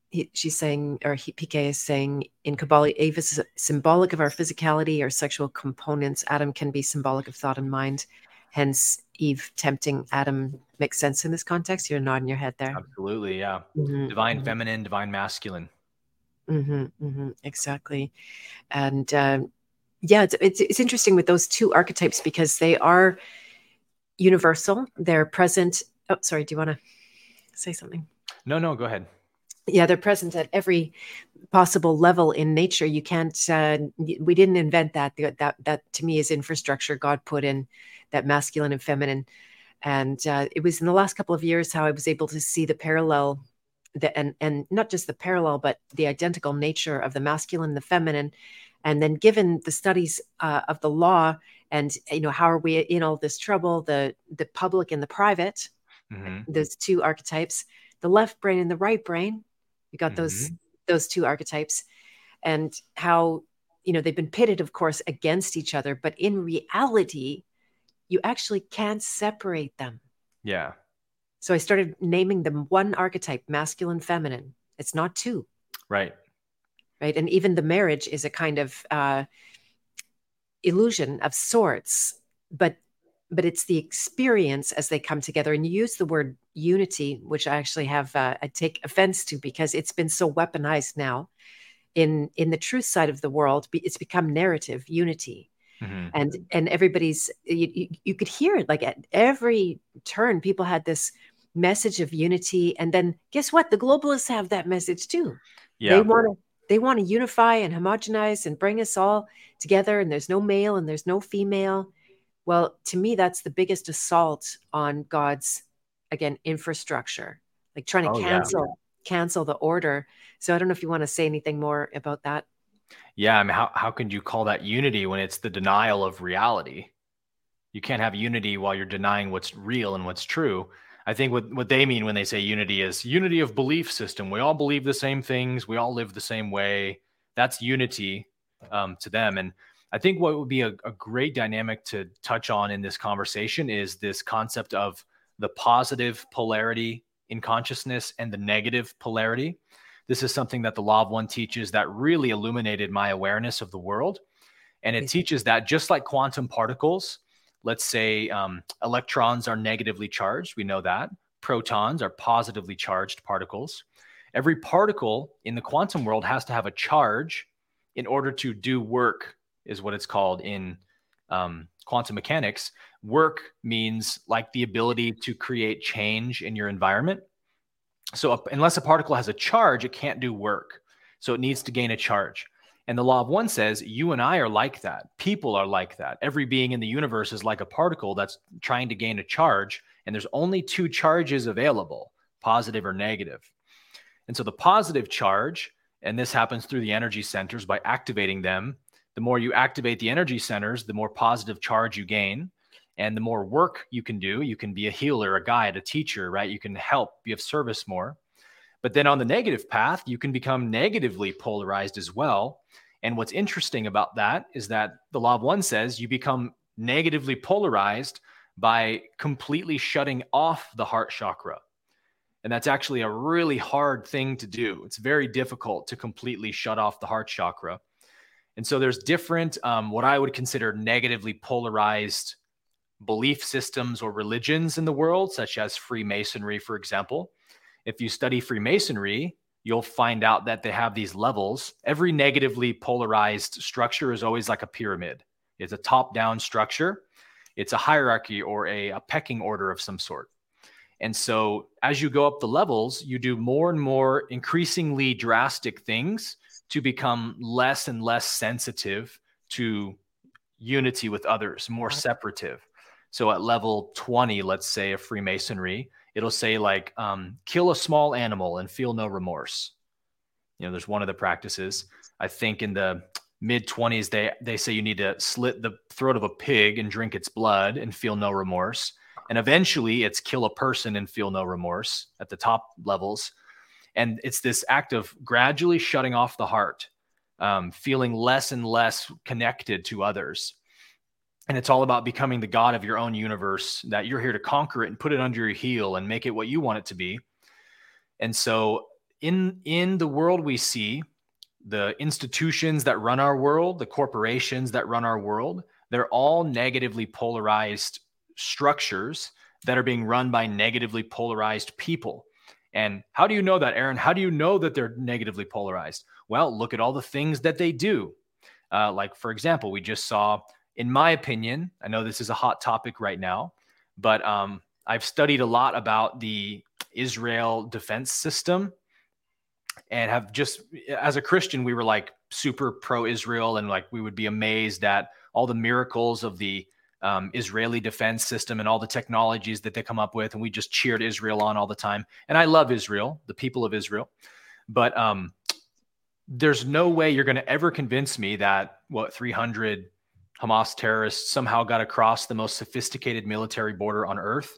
he, she's saying, or he, PK is saying, in Kabbalah, Eve is symbolic of our physicality our sexual components. Adam can be symbolic of thought and mind. Hence, Eve tempting Adam makes sense in this context. You're nodding your head there. Absolutely, yeah. Mm-hmm. Divine mm-hmm. feminine, divine masculine. Mm-hmm, mm-hmm, exactly, and uh, yeah, it's, it's it's interesting with those two archetypes because they are universal. They're present. Oh, sorry. Do you want to say something? No, no. Go ahead yeah they're present at every possible level in nature. You can't uh, we didn't invent that. That that to me is infrastructure god put in that masculine and feminine. And uh, it was in the last couple of years how i was able to see the parallel the, and and not just the parallel but the identical nature of the masculine and the feminine. And then given the studies uh, of the law and you know how are we in all this trouble the the public and the private mm-hmm. those two archetypes the left brain and the right brain you got mm-hmm. those those two archetypes and how you know they've been pitted of course against each other but in reality you actually can't separate them. Yeah. So i started naming them one archetype masculine feminine. It's not two. Right. Right? And even the marriage is a kind of uh illusion of sorts but but it's the experience as they come together. And you use the word unity, which I actually have uh, I take offense to because it's been so weaponized now in in the truth side of the world. It's become narrative unity. Mm-hmm. And and everybody's you, you, you could hear it like at every turn, people had this message of unity. And then guess what? The globalists have that message too. Yeah. They want to they want to unify and homogenize and bring us all together. And there's no male and there's no female well, to me, that's the biggest assault on God's, again, infrastructure, like trying to oh, cancel yeah. cancel the order. So I don't know if you want to say anything more about that. Yeah, I mean, how how can you call that unity when it's the denial of reality? You can't have unity while you're denying what's real and what's true. I think what, what they mean when they say unity is unity of belief system. We all believe the same things. We all live the same way. That's unity um, to them. And I think what would be a, a great dynamic to touch on in this conversation is this concept of the positive polarity in consciousness and the negative polarity. This is something that the Law of One teaches that really illuminated my awareness of the world. And it teaches that just like quantum particles, let's say um, electrons are negatively charged, we know that. Protons are positively charged particles. Every particle in the quantum world has to have a charge in order to do work is what it's called in um, quantum mechanics. Work means like the ability to create change in your environment. So, unless a particle has a charge, it can't do work. So, it needs to gain a charge. And the law of one says you and I are like that. People are like that. Every being in the universe is like a particle that's trying to gain a charge. And there's only two charges available positive or negative. And so, the positive charge, and this happens through the energy centers by activating them the more you activate the energy centers, the more positive charge you gain. And the more work you can do, you can be a healer, a guide, a teacher, right? You can help, be of service more. But then on the negative path, you can become negatively polarized as well. And what's interesting about that is that the law of one says you become negatively polarized by completely shutting off the heart chakra. And that's actually a really hard thing to do. It's very difficult to completely shut off the heart chakra. And so there's different, um, what I would consider negatively polarized belief systems or religions in the world, such as Freemasonry, for example. If you study Freemasonry, you'll find out that they have these levels. Every negatively polarized structure is always like a pyramid, it's a top down structure, it's a hierarchy or a, a pecking order of some sort. And so as you go up the levels, you do more and more increasingly drastic things to become less and less sensitive to unity with others, more separative. So at level 20, let's say of Freemasonry, it'll say like um, kill a small animal and feel no remorse. You know, there's one of the practices. I think in the mid 20s they they say you need to slit the throat of a pig and drink its blood and feel no remorse and eventually it's kill a person and feel no remorse at the top levels and it's this act of gradually shutting off the heart um, feeling less and less connected to others and it's all about becoming the god of your own universe that you're here to conquer it and put it under your heel and make it what you want it to be and so in in the world we see the institutions that run our world, the corporations that run our world, they're all negatively polarized structures that are being run by negatively polarized people. And how do you know that, Aaron? How do you know that they're negatively polarized? Well, look at all the things that they do. Uh, like, for example, we just saw, in my opinion, I know this is a hot topic right now, but um, I've studied a lot about the Israel defense system and have just as a Christian, we were like super pro Israel and like we would be amazed at all the miracles of the um, Israeli defense system and all the technologies that they come up with. And we just cheered Israel on all the time. And I love Israel, the people of Israel. But um, there's no way you're going to ever convince me that what 300 Hamas terrorists somehow got across the most sophisticated military border on earth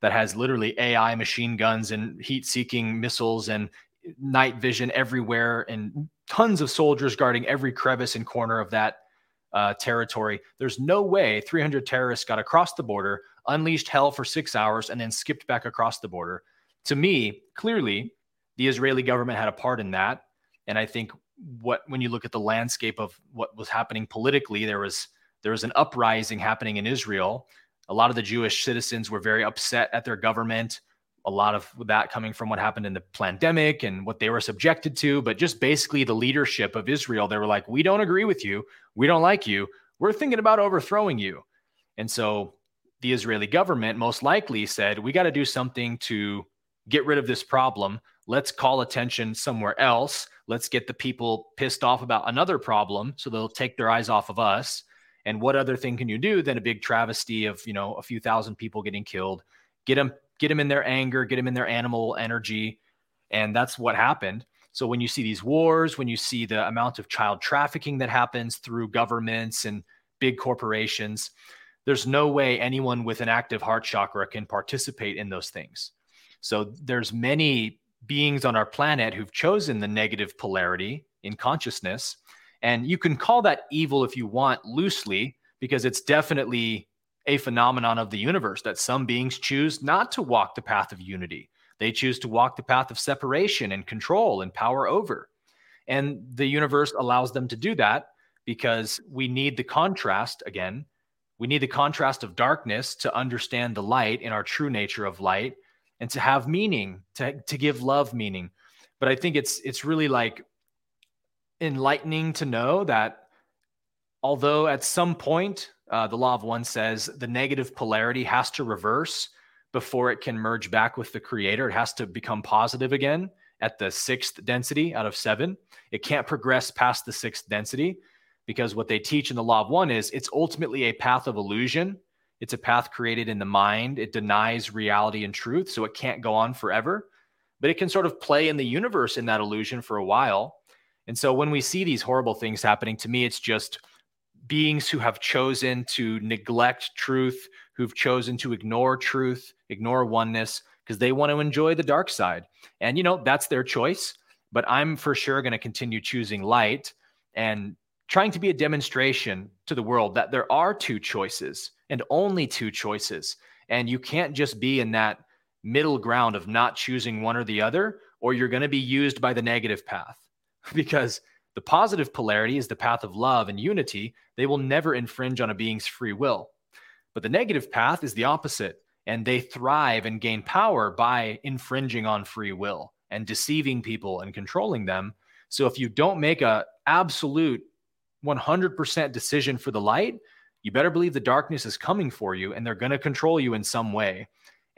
that has literally AI machine guns and heat seeking missiles and night vision everywhere and tons of soldiers guarding every crevice and corner of that uh, territory. There's no way 300 terrorists got across the border, unleashed hell for six hours, and then skipped back across the border. To me, clearly, the Israeli government had a part in that. And I think what when you look at the landscape of what was happening politically, there was there was an uprising happening in Israel. A lot of the Jewish citizens were very upset at their government a lot of that coming from what happened in the pandemic and what they were subjected to, but just basically the leadership of Israel. They were like, we don't agree with you. We don't like you. We're thinking about overthrowing you. And so the Israeli government most likely said, we got to do something to get rid of this problem. Let's call attention somewhere else. Let's get the people pissed off about another problem so they'll take their eyes off of us. And what other thing can you do than a big travesty of, you know, a few thousand people getting killed? Get them get them in their anger, get them in their animal energy. And that's what happened. So when you see these wars, when you see the amount of child trafficking that happens through governments and big corporations, there's no way anyone with an active heart chakra can participate in those things. So there's many beings on our planet who've chosen the negative polarity in consciousness. And you can call that evil if you want loosely, because it's definitely a phenomenon of the universe that some beings choose not to walk the path of unity. They choose to walk the path of separation and control and power over. And the universe allows them to do that because we need the contrast again. We need the contrast of darkness to understand the light in our true nature of light and to have meaning, to, to give love meaning. But I think it's it's really like enlightening to know that although at some point uh, the law of one says the negative polarity has to reverse before it can merge back with the creator. It has to become positive again at the sixth density out of seven. It can't progress past the sixth density because what they teach in the law of one is it's ultimately a path of illusion. It's a path created in the mind. It denies reality and truth. So it can't go on forever, but it can sort of play in the universe in that illusion for a while. And so when we see these horrible things happening, to me, it's just beings who have chosen to neglect truth, who've chosen to ignore truth, ignore oneness, because they want to enjoy the dark side. And, you know, that's their choice. But I'm for sure going to continue choosing light and trying to be a demonstration to the world that there are two choices and only two choices. And you can't just be in that middle ground of not choosing one or the other, or you're going to be used by the negative path because the positive polarity is the path of love and unity. They will never infringe on a being's free will. But the negative path is the opposite, and they thrive and gain power by infringing on free will and deceiving people and controlling them. So if you don't make a absolute 100% decision for the light, you better believe the darkness is coming for you and they're going to control you in some way.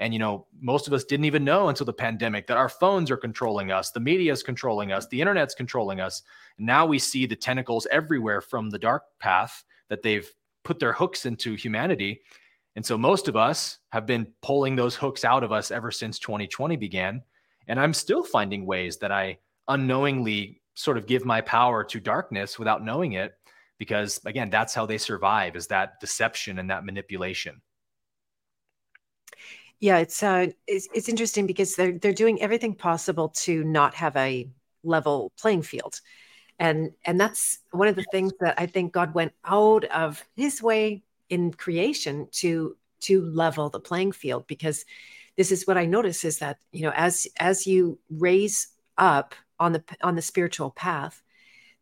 And, you know, most of us didn't even know until the pandemic that our phones are controlling us, the media is controlling us, the internet's controlling us. And now we see the tentacles everywhere from the dark path that they've put their hooks into humanity. And so most of us have been pulling those hooks out of us ever since 2020 began. And I'm still finding ways that I unknowingly sort of give my power to darkness without knowing it. because again, that's how they survive is that deception and that manipulation. Yeah, it's uh, it's, it's interesting because they're they're doing everything possible to not have a level playing field, and and that's one of the things that I think God went out of His way in creation to to level the playing field because this is what I notice is that you know as as you raise up on the on the spiritual path,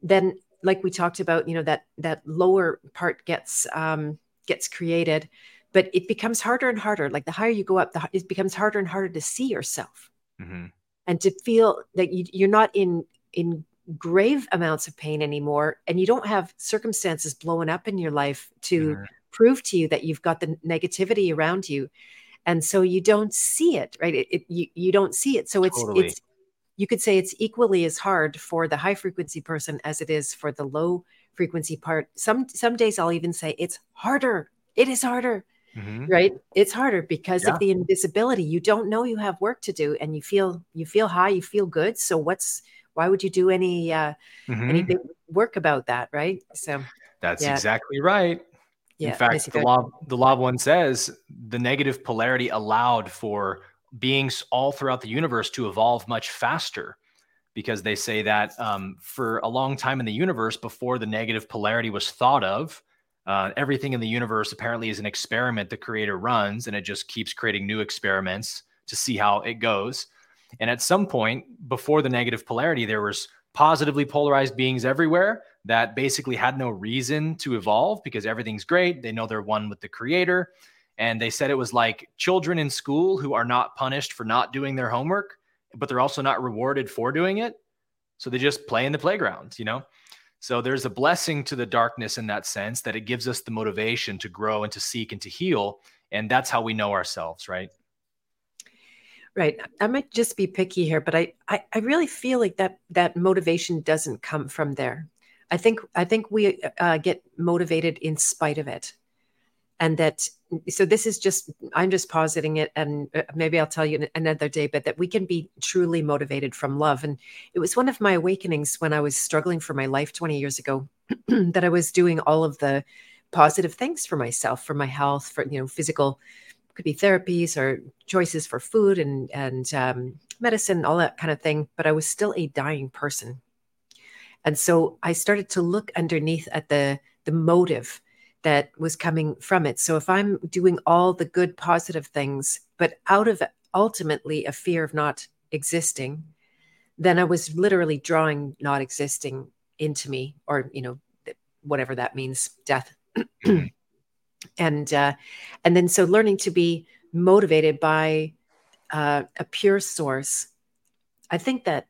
then like we talked about, you know that that lower part gets um, gets created but it becomes harder and harder like the higher you go up the, it becomes harder and harder to see yourself mm-hmm. and to feel that you, you're not in in grave amounts of pain anymore and you don't have circumstances blowing up in your life to mm-hmm. prove to you that you've got the negativity around you and so you don't see it right it, it you, you don't see it so it's totally. it's you could say it's equally as hard for the high frequency person as it is for the low frequency part some some days i'll even say it's harder it is harder Mm-hmm. right it's harder because yeah. of the invisibility you don't know you have work to do and you feel you feel high you feel good so what's why would you do any uh mm-hmm. any big work about that right so that's yeah. exactly right yeah, in fact the law the law of one says the negative polarity allowed for beings all throughout the universe to evolve much faster because they say that um, for a long time in the universe before the negative polarity was thought of uh, everything in the universe apparently is an experiment the creator runs, and it just keeps creating new experiments to see how it goes. And at some point, before the negative polarity, there was positively polarized beings everywhere that basically had no reason to evolve because everything's great. They know they're one with the creator. And they said it was like children in school who are not punished for not doing their homework, but they're also not rewarded for doing it. So they just play in the playground, you know? So there's a blessing to the darkness in that sense that it gives us the motivation to grow and to seek and to heal. And that's how we know ourselves, right? Right. I might just be picky here, but I, I, I really feel like that that motivation doesn't come from there. I think I think we uh, get motivated in spite of it and that so this is just i'm just positing it and uh, maybe i'll tell you another day but that we can be truly motivated from love. And it was one of my awakenings when i was struggling for my life 20 years ago that i was doing all of the positive things for myself for my health for you know physical could be therapies or choices for food and and um, medicine all that kind of thing but i was still a dying person. And so i started to look underneath at the the motive that was coming from it. So if I'm doing all the good, positive things, but out of ultimately a fear of not existing, then I was literally drawing not existing into me, or you know, whatever that means, death. and uh, and then so learning to be motivated by uh, a pure source. I think that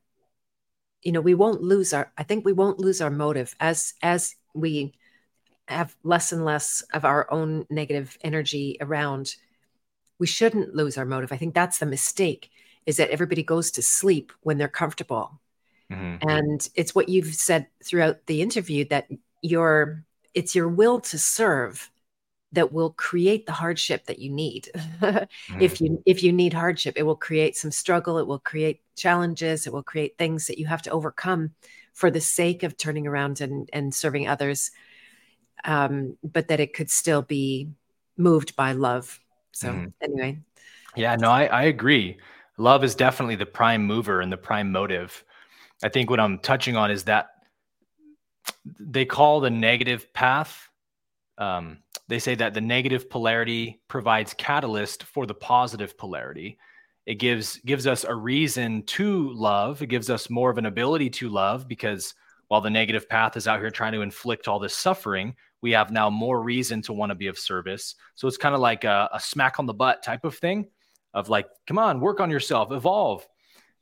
you know we won't lose our. I think we won't lose our motive as as we have less and less of our own negative energy around, we shouldn't lose our motive. I think that's the mistake is that everybody goes to sleep when they're comfortable. Mm-hmm. And it's what you've said throughout the interview that your it's your will to serve that will create the hardship that you need. mm-hmm. If you if you need hardship, it will create some struggle, it will create challenges, it will create things that you have to overcome for the sake of turning around and, and serving others um, but that it could still be moved by love. So mm-hmm. anyway. Yeah, no, I, I agree. Love is definitely the prime mover and the prime motive. I think what I'm touching on is that they call the negative path. Um, they say that the negative polarity provides catalyst for the positive polarity. It gives gives us a reason to love. It gives us more of an ability to love because while the negative path is out here trying to inflict all this suffering, we have now more reason to want to be of service. So it's kind of like a, a smack on the butt type of thing of like, come on, work on yourself, evolve.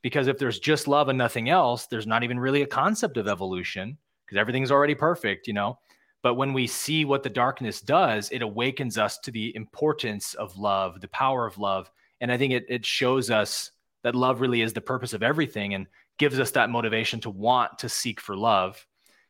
Because if there's just love and nothing else, there's not even really a concept of evolution because everything's already perfect, you know. But when we see what the darkness does, it awakens us to the importance of love, the power of love. And I think it, it shows us that love really is the purpose of everything and gives us that motivation to want to seek for love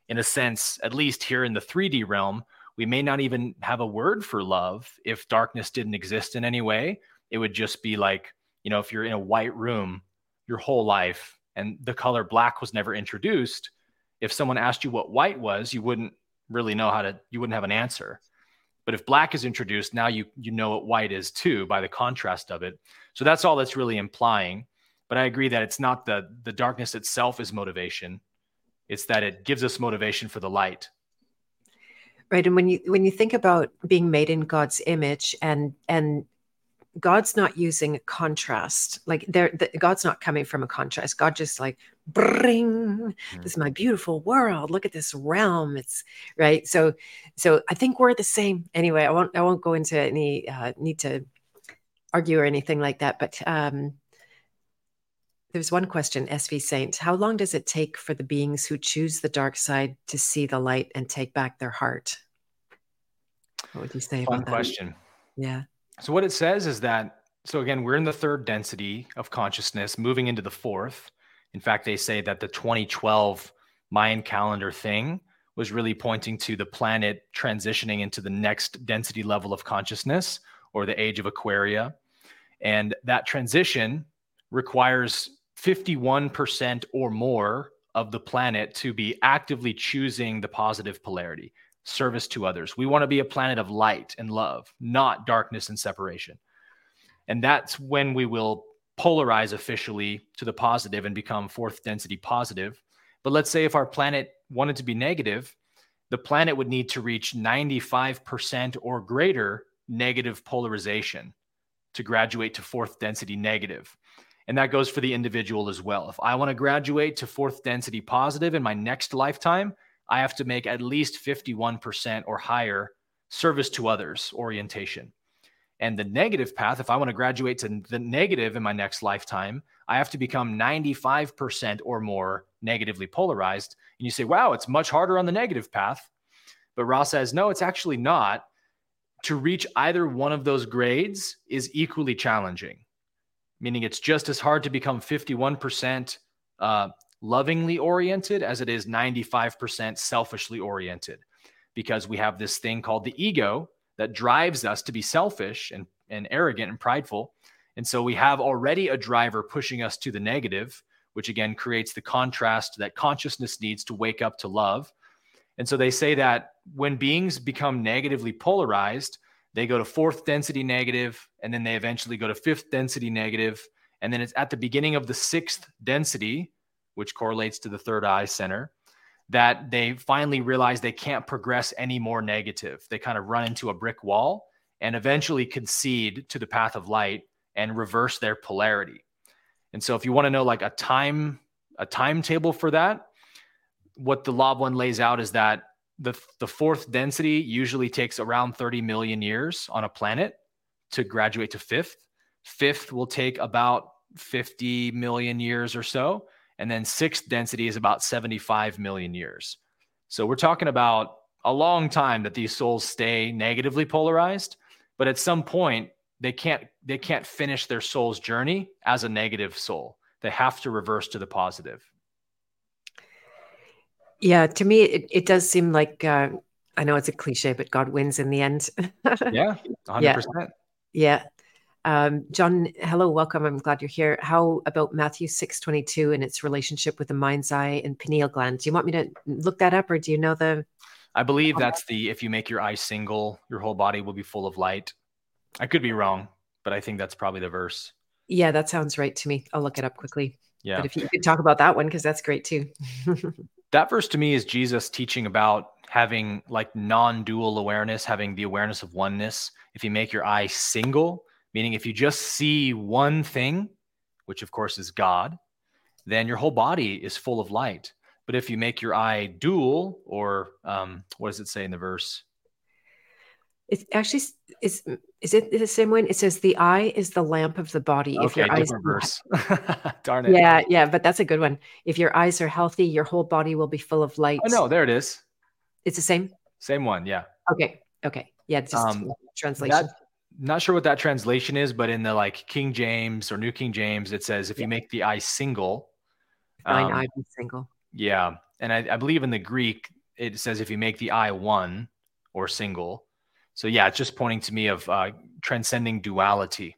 in a sense, at least here in the 3D realm, we may not even have a word for love if darkness didn't exist in any way. It would just be like, you know, if you're in a white room your whole life and the color black was never introduced, if someone asked you what white was, you wouldn't really know how to, you wouldn't have an answer. But if black is introduced, now you you know what white is too by the contrast of it. So that's all that's really implying. But I agree that it's not the the darkness itself is motivation. It's that it gives us motivation for the light. Right. And when you when you think about being made in God's image and and God's not using contrast. Like there, the, God's not coming from a contrast. God just like bring mm-hmm. this is my beautiful world. Look at this realm. It's right. So, so I think we're the same. Anyway, I won't. I won't go into any uh, need to argue or anything like that. But um, there's one question, SV Saint. How long does it take for the beings who choose the dark side to see the light and take back their heart? What would you say Fun about that? question. Yeah. So what it says is that so again, we're in the third density of consciousness, moving into the fourth. In fact, they say that the 2012 Mayan calendar thing was really pointing to the planet transitioning into the next density level of consciousness or the age of Aquaria. And that transition requires 51% or more of the planet to be actively choosing the positive polarity service to others. We want to be a planet of light and love, not darkness and separation. And that's when we will polarize officially to the positive and become fourth density positive. But let's say if our planet wanted to be negative, the planet would need to reach 95% or greater negative polarization to graduate to fourth density negative. And that goes for the individual as well. If I want to graduate to fourth density positive in my next lifetime, I have to make at least 51% or higher service to others orientation. And the negative path, if I want to graduate to the negative in my next lifetime, I have to become 95% or more negatively polarized. And you say, wow, it's much harder on the negative path. But Ra says, no, it's actually not. To reach either one of those grades is equally challenging, meaning it's just as hard to become 51% uh, lovingly oriented as it is 95% selfishly oriented because we have this thing called the ego that drives us to be selfish and, and arrogant and prideful. And so we have already a driver pushing us to the negative, which again creates the contrast that consciousness needs to wake up to love. And so they say that when beings become negatively polarized, they go to fourth density negative, and then they eventually go to fifth density negative, And then it's at the beginning of the sixth density which correlates to the third eye center, that they finally realize they can't progress any more negative. They kind of run into a brick wall and eventually concede to the path of light and reverse their polarity. And so if you want to know like a time a timetable for that, what the law of one lays out is that the the fourth density usually takes around 30 million years on a planet to graduate to fifth. Fifth will take about 50 million years or so and then sixth density is about 75 million years. So we're talking about a long time that these souls stay negatively polarized, but at some point they can't they can't finish their soul's journey as a negative soul. They have to reverse to the positive. Yeah, to me it, it does seem like uh, I know it's a cliche, but God wins in the end. yeah, 100%. Yeah. yeah. Um, John, hello, welcome. I'm glad you're here. How about Matthew 6:22 and its relationship with the mind's eye and pineal gland? Do you want me to look that up, or do you know the? I believe that's the if you make your eye single, your whole body will be full of light. I could be wrong, but I think that's probably the verse. Yeah, that sounds right to me. I'll look it up quickly. Yeah. But if you could talk about that one, because that's great too. that verse to me is Jesus teaching about having like non-dual awareness, having the awareness of oneness. If you make your eye single, Meaning, if you just see one thing, which of course is God, then your whole body is full of light. But if you make your eye dual, or um, what does it say in the verse? It actually is. Is it the same one? It says the eye is the lamp of the body. Okay, if your eyes verse. Darn it. Yeah, yeah, but that's a good one. If your eyes are healthy, your whole body will be full of light. Oh no, there it is. It's the same. Same one, yeah. Okay, okay, yeah. Just um, translation. That, not sure what that translation is, but in the like King James or New King James, it says if yeah. you make the eye single, um, eye be single. Yeah, and I, I, believe in the Greek it says if you make the eye one or single. So yeah, it's just pointing to me of uh, transcending duality.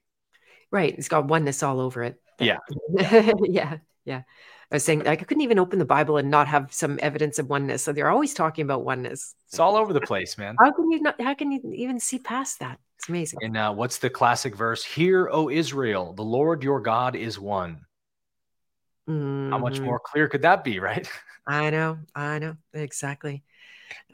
Right, it's got oneness all over it. Yeah, yeah, yeah. I was saying like I couldn't even open the Bible and not have some evidence of oneness. So they're always talking about oneness. It's all over the place, man. How can you not? How can you even see past that? It's amazing. And uh, what's the classic verse? Hear, O Israel, the Lord your God is one. Mm-hmm. How much mm-hmm. more clear could that be, right? I know, I know exactly.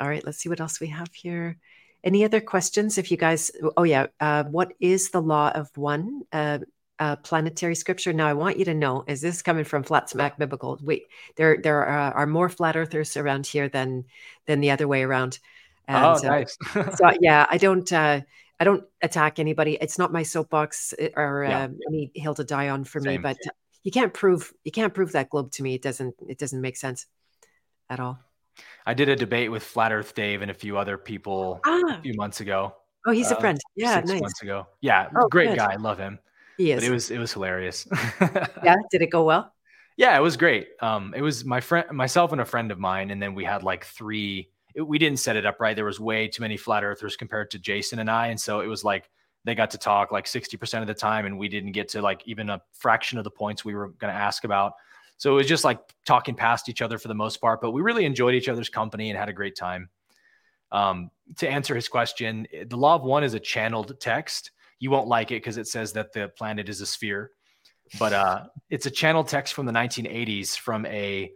All right, let's see what else we have here. Any other questions? If you guys, oh yeah, uh, what is the law of one? Uh, uh, planetary scripture. Now, I want you to know: is this coming from Flat Smack Biblical? Wait, there there are, are more flat earthers around here than than the other way around. And, oh, uh, nice. so yeah, I don't uh, I don't attack anybody. It's not my soapbox uh, or yeah. uh, any hill to die on for Same. me. But you can't prove you can't prove that globe to me. It doesn't it doesn't make sense at all. I did a debate with Flat Earth Dave and a few other people ah. a few months ago. Oh, he's a uh, friend. Yeah, six nice. months ago. Yeah, oh, great good. guy. I love him. He is. But it was it was hilarious. yeah, did it go well? Yeah, it was great. Um, it was my friend, myself, and a friend of mine, and then we had like three. It, we didn't set it up right. There was way too many flat earthers compared to Jason and I, and so it was like they got to talk like sixty percent of the time, and we didn't get to like even a fraction of the points we were going to ask about. So it was just like talking past each other for the most part, but we really enjoyed each other's company and had a great time. Um, to answer his question, the law of one is a channeled text. You won't like it because it says that the planet is a sphere, but uh, it's a channeled text from the 1980s from a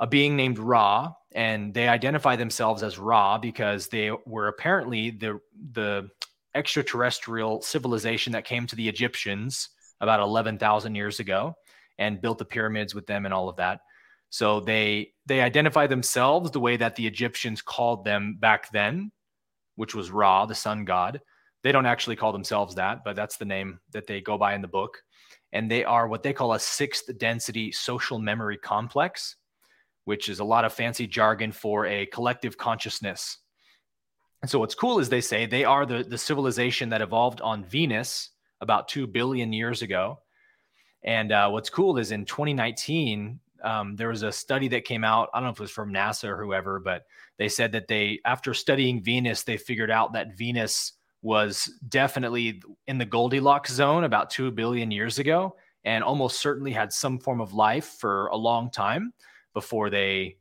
a being named Ra, and they identify themselves as Ra because they were apparently the the extraterrestrial civilization that came to the Egyptians about 11,000 years ago and built the pyramids with them and all of that. So they they identify themselves the way that the Egyptians called them back then, which was Ra, the sun god. They don't actually call themselves that, but that's the name that they go by in the book. And they are what they call a sixth density social memory complex, which is a lot of fancy jargon for a collective consciousness. And so what's cool is they say they are the, the civilization that evolved on Venus about 2 billion years ago. And uh, what's cool is in 2019, um, there was a study that came out. I don't know if it was from NASA or whoever, but they said that they, after studying Venus, they figured out that Venus was definitely in the Goldilocks zone about 2 billion years ago and almost certainly had some form of life for a long time before they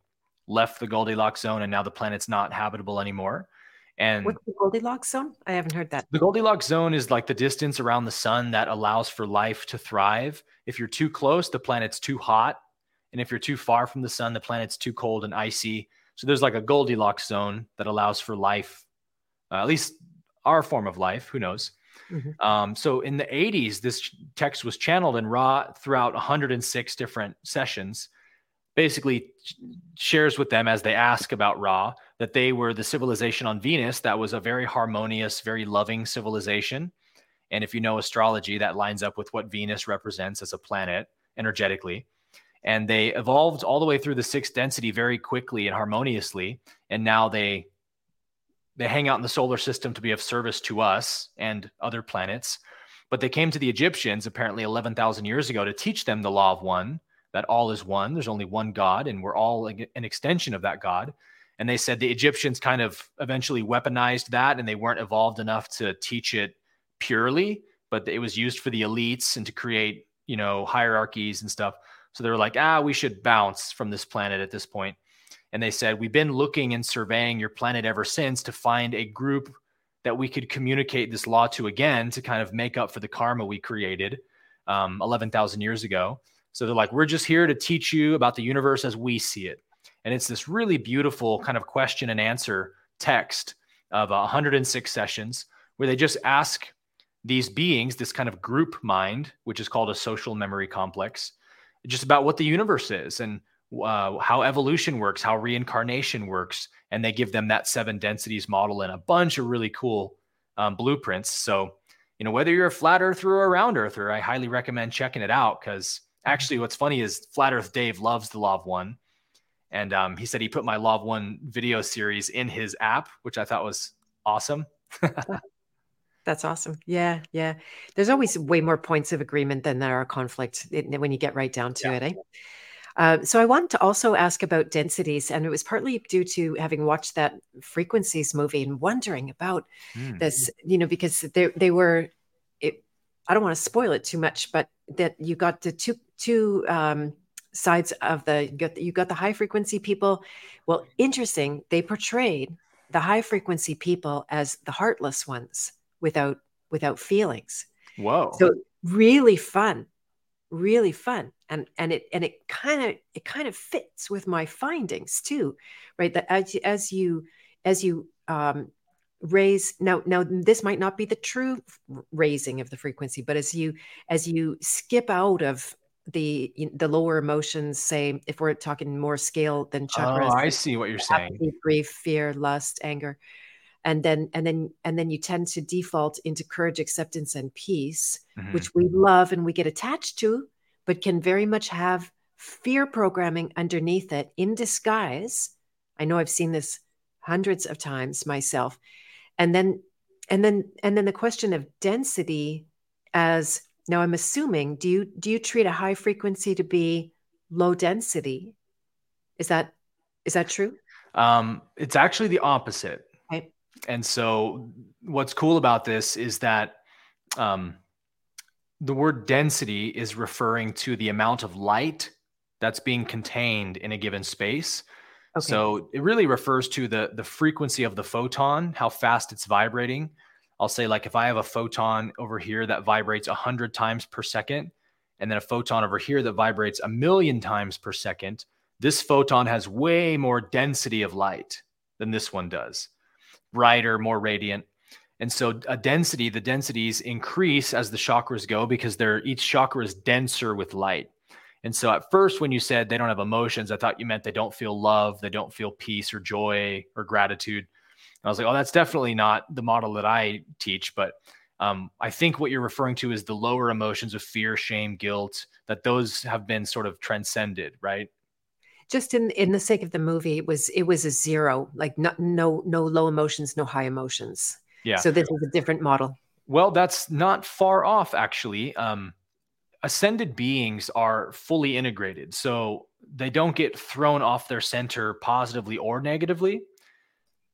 left the Goldilocks zone and now the planet's not habitable anymore. And what's the Goldilocks zone? I haven't heard that. The Goldilocks zone is like the distance around the sun that allows for life to thrive. If you're too close, the planet's too hot. And if you're too far from the sun, the planet's too cold and icy. So there's like a Goldilocks zone that allows for life, uh, at least our form of life. Who knows? Mm-hmm. Um, so in the 80s, this text was channeled in Ra throughout 106 different sessions. Basically, shares with them as they ask about Ra that they were the civilization on Venus that was a very harmonious, very loving civilization. And if you know astrology, that lines up with what Venus represents as a planet energetically. And they evolved all the way through the sixth density very quickly and harmoniously. And now they they hang out in the solar system to be of service to us and other planets. But they came to the Egyptians apparently 11,000 years ago to teach them the law of one, that all is one. There's only one God, and we're all an extension of that God. And they said the Egyptians kind of eventually weaponized that and they weren't evolved enough to teach it purely, but it was used for the elites and to create, you know, hierarchies and stuff. So they were like, ah, we should bounce from this planet at this point. and they said, We've been looking and surveying your planet ever since to find a group that we could communicate this law to again to kind of make up for the karma we created um, 11,000 years ago. So they're like, We're just here to teach you about the universe as we see it. And it's this really beautiful kind of question and answer text of 106 sessions where they just ask these beings, this kind of group mind, which is called a social memory complex, just about what the universe is and uh, how evolution works, how reincarnation works, and they give them that seven densities model and a bunch of really cool um, blueprints. So, you know, whether you're a flat earther or a round earther, I highly recommend checking it out because actually, what's funny is Flat Earth Dave loves the Law of One, and um, he said he put my Law of One video series in his app, which I thought was awesome. That's awesome. Yeah, yeah. There's always way more points of agreement than there are conflict when you get right down to yeah. it. Eh? Uh, so I wanted to also ask about densities, and it was partly due to having watched that frequencies movie and wondering about mm. this, you know, because they they were. It, I don't want to spoil it too much, but that you got the two two um, sides of the you got, you got the high frequency people. Well, interesting. They portrayed the high frequency people as the heartless ones without without feelings. Whoa! So really fun, really fun, and and it and it kind of it kind of fits with my findings too, right? That as as you as you um, raise now now this might not be the true raising of the frequency but as you as you skip out of the the lower emotions say if we're talking more scale than chakras oh, i see what you're saying grief fear lust anger and then and then and then you tend to default into courage acceptance and peace mm-hmm. which we love and we get attached to but can very much have fear programming underneath it in disguise i know i've seen this hundreds of times myself and then and then and then the question of density as now i'm assuming do you do you treat a high frequency to be low density is that is that true um it's actually the opposite. And so what's cool about this is that um the word density is referring to the amount of light that's being contained in a given space Okay. So it really refers to the the frequency of the photon, how fast it's vibrating. I'll say like if I have a photon over here that vibrates 100 times per second and then a photon over here that vibrates a million times per second, this photon has way more density of light than this one does. Brighter, more radiant. And so a density, the densities increase as the chakras go because they're each chakra is denser with light. And so at first, when you said they don't have emotions, I thought you meant they don't feel love, they don't feel peace or joy or gratitude. And I was like, oh, that's definitely not the model that I teach. But um, I think what you're referring to is the lower emotions of fear, shame, guilt, that those have been sort of transcended, right? Just in in the sake of the movie, it was it was a zero, like no no no low emotions, no high emotions. Yeah. So this is a different model. Well, that's not far off, actually. Um, ascended beings are fully integrated. So they don't get thrown off their center positively or negatively.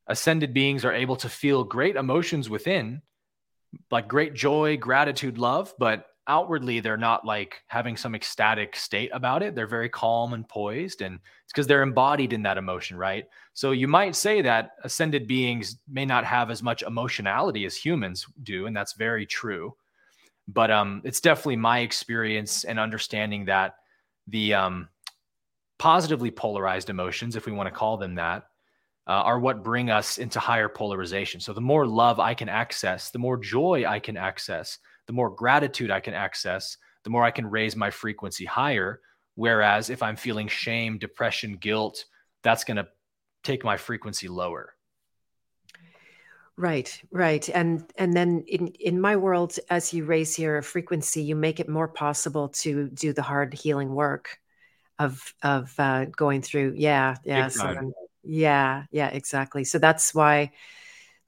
Ascended beings are able to feel great emotions within, like great joy, gratitude, love, but outwardly they're not like having some ecstatic state about it. They're very calm and poised, and it's because they're embodied in that emotion, right? So you might say that ascended beings may not have as much emotionality as humans do, and that's very true but um, it's definitely my experience and understanding that the um, positively polarized emotions, if we want to call them that, uh, are what bring us into higher polarization. So the more love I can access, the more joy I can access, the more gratitude I can access, the more I can raise my frequency higher. Whereas if I'm feeling shame, depression, guilt, that's going to take my frequency lower. Right, right. And and then in in my world, as you raise your frequency, you make it more possible to do the hard healing work of of uh, going through. Yeah, yeah, so yeah, yeah, exactly. So that's why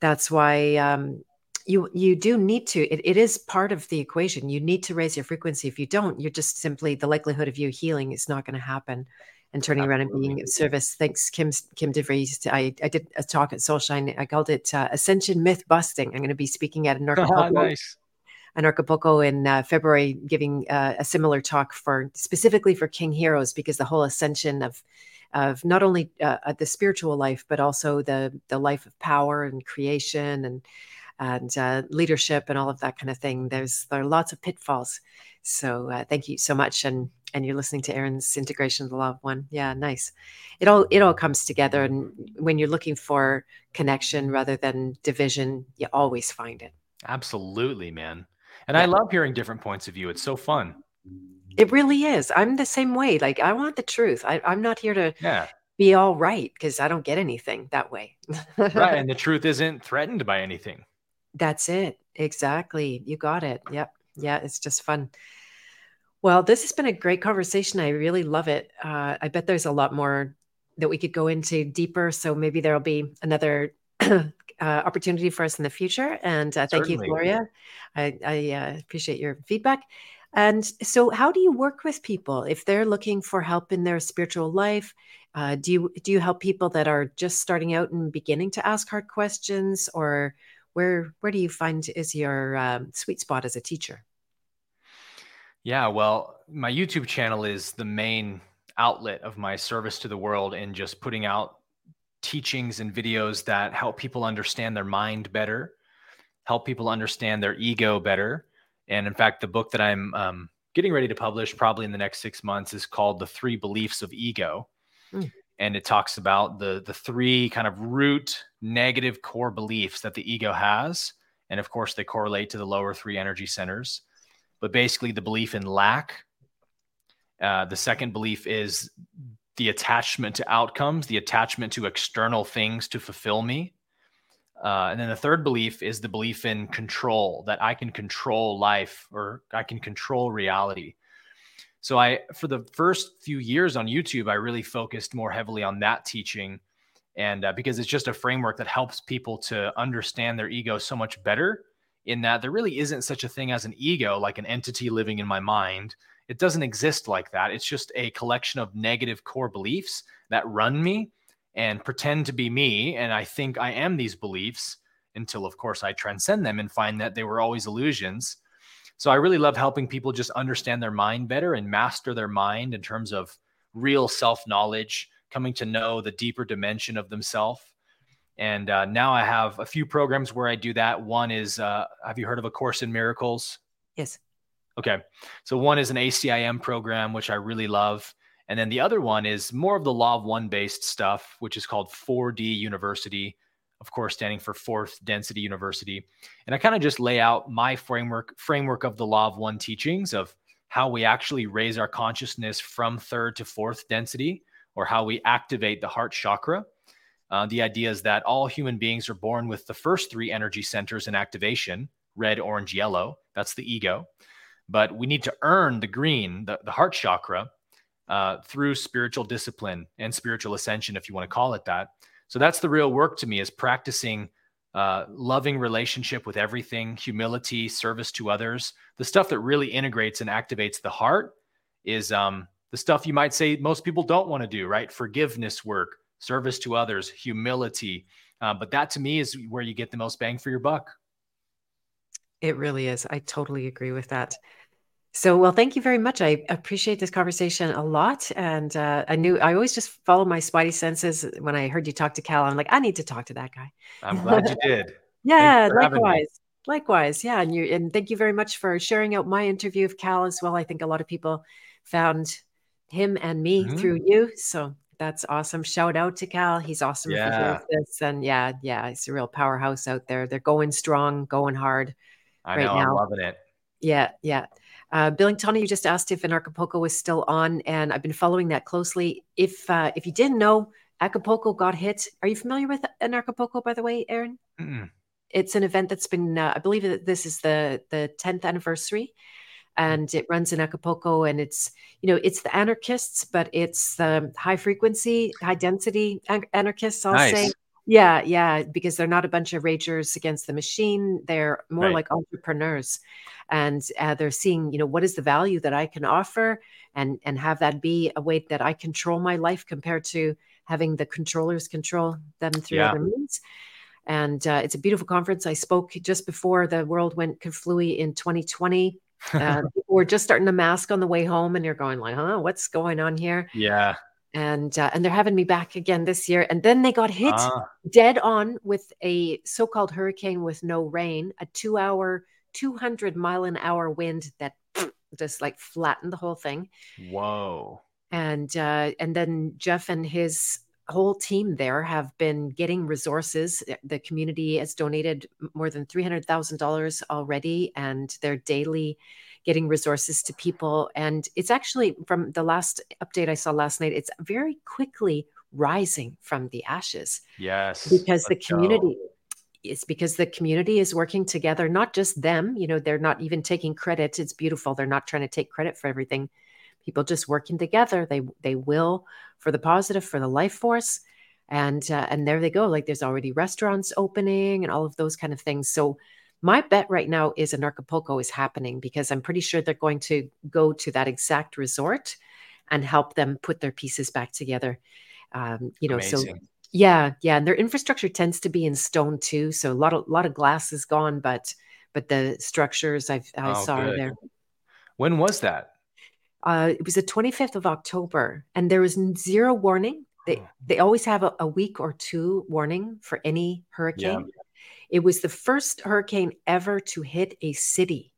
that's why um, you you do need to. It, it is part of the equation. You need to raise your frequency. If you don't, you're just simply the likelihood of you healing is not going to happen and turning Absolutely. around and being of service. Thanks, Kim Kim DeVries. I, I did a talk at Soulshine. I called it uh, Ascension Myth Busting. I'm going to be speaking at an nice. Anarchapulco in uh, February, giving uh, a similar talk for specifically for King Heroes because the whole ascension of of not only uh, the spiritual life but also the the life of power and creation and and uh, leadership and all of that kind of thing. There's there are lots of pitfalls. So uh, thank you so much and and you're listening to Aaron's integration of the law of one. Yeah, nice. It all it all comes together, and when you're looking for connection rather than division, you always find it. Absolutely, man. And yeah. I love hearing different points of view. It's so fun. It really is. I'm the same way. Like I want the truth. I, I'm not here to yeah. be all right because I don't get anything that way. right, and the truth isn't threatened by anything. That's it. Exactly. You got it. Yep. Yeah, it's just fun. Well, this has been a great conversation. I really love it. Uh, I bet there's a lot more that we could go into deeper. So maybe there'll be another uh, opportunity for us in the future. And uh, thank Certainly. you, Gloria. I, I uh, appreciate your feedback. And so, how do you work with people if they're looking for help in their spiritual life? Uh, do you do you help people that are just starting out and beginning to ask hard questions, or where where do you find is your um, sweet spot as a teacher? Yeah, well, my YouTube channel is the main outlet of my service to the world in just putting out teachings and videos that help people understand their mind better, help people understand their ego better. And in fact, the book that I'm um, getting ready to publish probably in the next six months is called The Three Beliefs of Ego. Mm. And it talks about the, the three kind of root negative core beliefs that the ego has. And of course, they correlate to the lower three energy centers. But basically, the belief in lack, uh, the second belief is the attachment to outcomes, the attachment to external things to fulfill me. Uh, and then the third belief is the belief in control that I can control life or I can control reality. So I, for the first few years on YouTube, I really focused more heavily on that teaching, and uh, because it's just a framework that helps people to understand their ego so much better. In that there really isn't such a thing as an ego, like an entity living in my mind, it doesn't exist like that. It's just a collection of negative core beliefs that run me and pretend to be me. And I think I am these beliefs until, of course, I transcend them and find that they were always illusions. So I really love helping people just understand their mind better and master their mind in terms of real self knowledge, coming to know the deeper dimension of themselves. And uh, now I have a few programs where I do that. One is, uh, have you heard of A Course in Miracles? Yes. Okay. So one is an ACIM program, which I really love. And then the other one is more of the law of one based stuff, which is called 4D University, of course, standing for Fourth Density University. And I kind of just lay out my framework framework of the law of one teachings of how we actually raise our consciousness from third to fourth density, or how we activate the heart chakra. Uh, the idea is that all human beings are born with the first three energy centers in activation red, orange, yellow. That's the ego but we need to earn the green, the, the heart chakra, uh, through spiritual discipline and spiritual ascension, if you want to call it that. So that's the real work to me is practicing uh, loving relationship with everything, humility, service to others. The stuff that really integrates and activates the heart is um, the stuff you might say most people don't want to do, right? Forgiveness work, service to others, humility. Uh, but that to me is where you get the most bang for your buck. It really is. I totally agree with that. So, well, thank you very much. I appreciate this conversation a lot. And uh, I knew I always just follow my spidey senses. When I heard you talk to Cal, I'm like, I need to talk to that guy. I'm glad you did. yeah, likewise. Likewise. Yeah. And you and thank you very much for sharing out my interview of Cal as well. I think a lot of people found him and me mm-hmm. through you. So that's awesome. Shout out to Cal. He's awesome yeah. for this. And yeah, yeah, he's a real powerhouse out there. They're going strong, going hard. I right know, now. I'm loving it. Yeah, yeah. Uh, Billington, you just asked if Anarchapulco was still on, and I've been following that closely. If uh, if you didn't know, Acapulco got hit. Are you familiar with Anarchapulco, by the way, Aaron? Mm-mm. It's an event that's been, uh, I believe that this is the the 10th anniversary, and it runs in Acapulco, and it's you know it's the anarchists, but it's the high frequency, high density anarchists. I'll nice. say yeah, yeah, because they're not a bunch of ragers against the machine. They're more right. like entrepreneurs, and uh, they're seeing, you know, what is the value that I can offer, and and have that be a way that I control my life compared to having the controllers control them through yeah. other means. And uh, it's a beautiful conference. I spoke just before the world went kaflooey in 2020. Uh, we're just starting to mask on the way home, and you're going like, "Huh, what's going on here?" Yeah and uh, and they're having me back again this year. And then they got hit ah. dead on with a so-called hurricane with no rain, a two-hour, two hundred mile an hour wind that just like flattened the whole thing. Whoa! And uh, and then Jeff and his whole team there have been getting resources. Eh, the community has donated more than three hundred thousand dollars already, and they're daily getting resources to people. And it's actually from the last update I saw last night, it's very quickly rising from the ashes. Yes. Because the community. Go. It's because the community is working together, not just them. You know, they're not even taking credit. It's beautiful. They're not trying to take credit for everything. People just working together. They they will for the positive, for the life force, and uh, and there they go. Like there's already restaurants opening and all of those kind of things. So my bet right now is Anarchapulco is happening because I'm pretty sure they're going to go to that exact resort and help them put their pieces back together. Um, you know, Amazing. so yeah, yeah, and their infrastructure tends to be in stone too. So a lot of lot of glass is gone, but but the structures I've, I oh, saw good. there. When was that? Uh, it was the 25th of October, and there was zero warning. They Oh. they always have a, a week or two warning for any hurricane. It was the first hurricane ever to hit a city.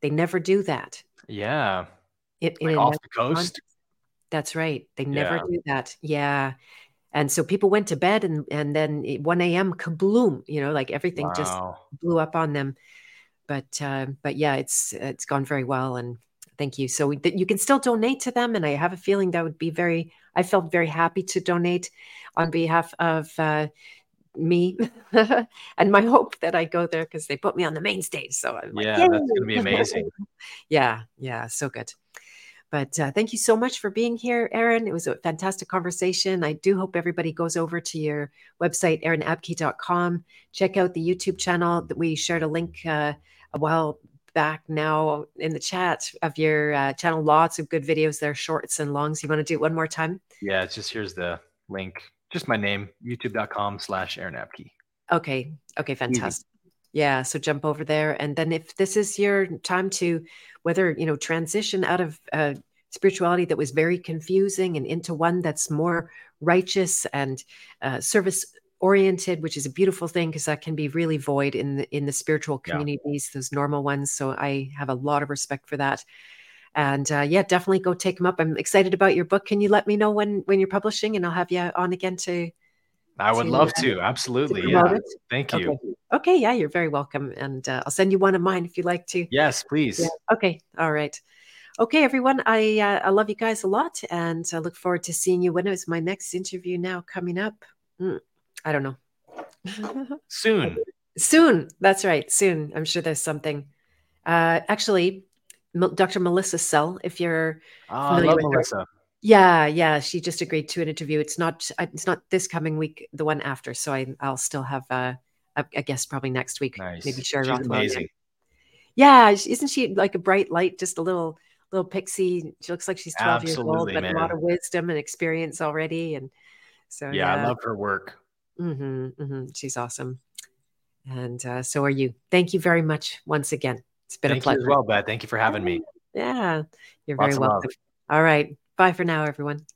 They never do that. Yeah. In Like off the coast. context. That's right. They never Yeah. do that. Yeah. And so people went to bed and and then 1 a.m. kabloom, you know, like everything just blew up on them. But uh, but yeah, it's it's gone very well and thank you. So you can still donate to them, and I have a feeling that would be very. I felt very happy to donate on behalf of uh, me and my hope that I go there because they put me on the main stage. So I'm like, Yeah, that's gonna be amazing. yeah, yeah, so good. But uh, thank you so much for being here, Aaron. It was a fantastic conversation. I do hope everybody goes over to your website, aaronabke.com. Check out the YouTube channel that we shared a link uh, a while back now in the chat of your uh, channel. Lots of good videos there, shorts and longs. You want to do it one more time? Yeah, it's just here's the link. Just my name, youtube.com slash Aaron. Okay. Okay. Fantastic. Yeah. So jump over there. And then if this is your time to whether, you know, transition out of uh, spirituality that was very confusing and into one that's more righteous and uh, service oriented, which is a beautiful thing because that can be really void in the, in the spiritual Yeah. communities, those normal ones. So I have a lot of respect for that. And uh, yeah, definitely go take them up. I'm excited about your book. Can you let me know when when you're publishing, and I'll have you on again to I would To, love uh, to. Absolutely. to Yeah. it. Thank you. Okay. Okay. Yeah, you're very welcome. And uh, I'll send you one of mine if you'd like to. Yes, please. Yeah. Okay. All right. Okay, everyone. I uh, I love you guys a lot, and I look forward to seeing you. When is my next interview now coming up? Hmm, I don't know. Soon. soon. That's right. Soon. I'm sure there's something. Uh, actually, Dr. Melissa Sell, if you're Oh, I Familiar love with her. Melissa. yeah, yeah, she just agreed to an interview. It's not uh, it's not this coming week, the one after. So I I'll still have uh, a, a guest probably next week. Nice. Maybe She's Rothwell. amazing. Yeah, isn't she like a bright light, just a little little pixie? She looks like she's 12 years old, Absolutely, but a lot of wisdom and experience already. And so Yeah, yeah, I love her work. Hmm hmm she's awesome. And uh, so are you. Thank you very much once again. It's been Thank a pleasure. well, Beth. Thank you for having me. Yeah, you're Lots very of love. welcome. All right. Bye for now, everyone.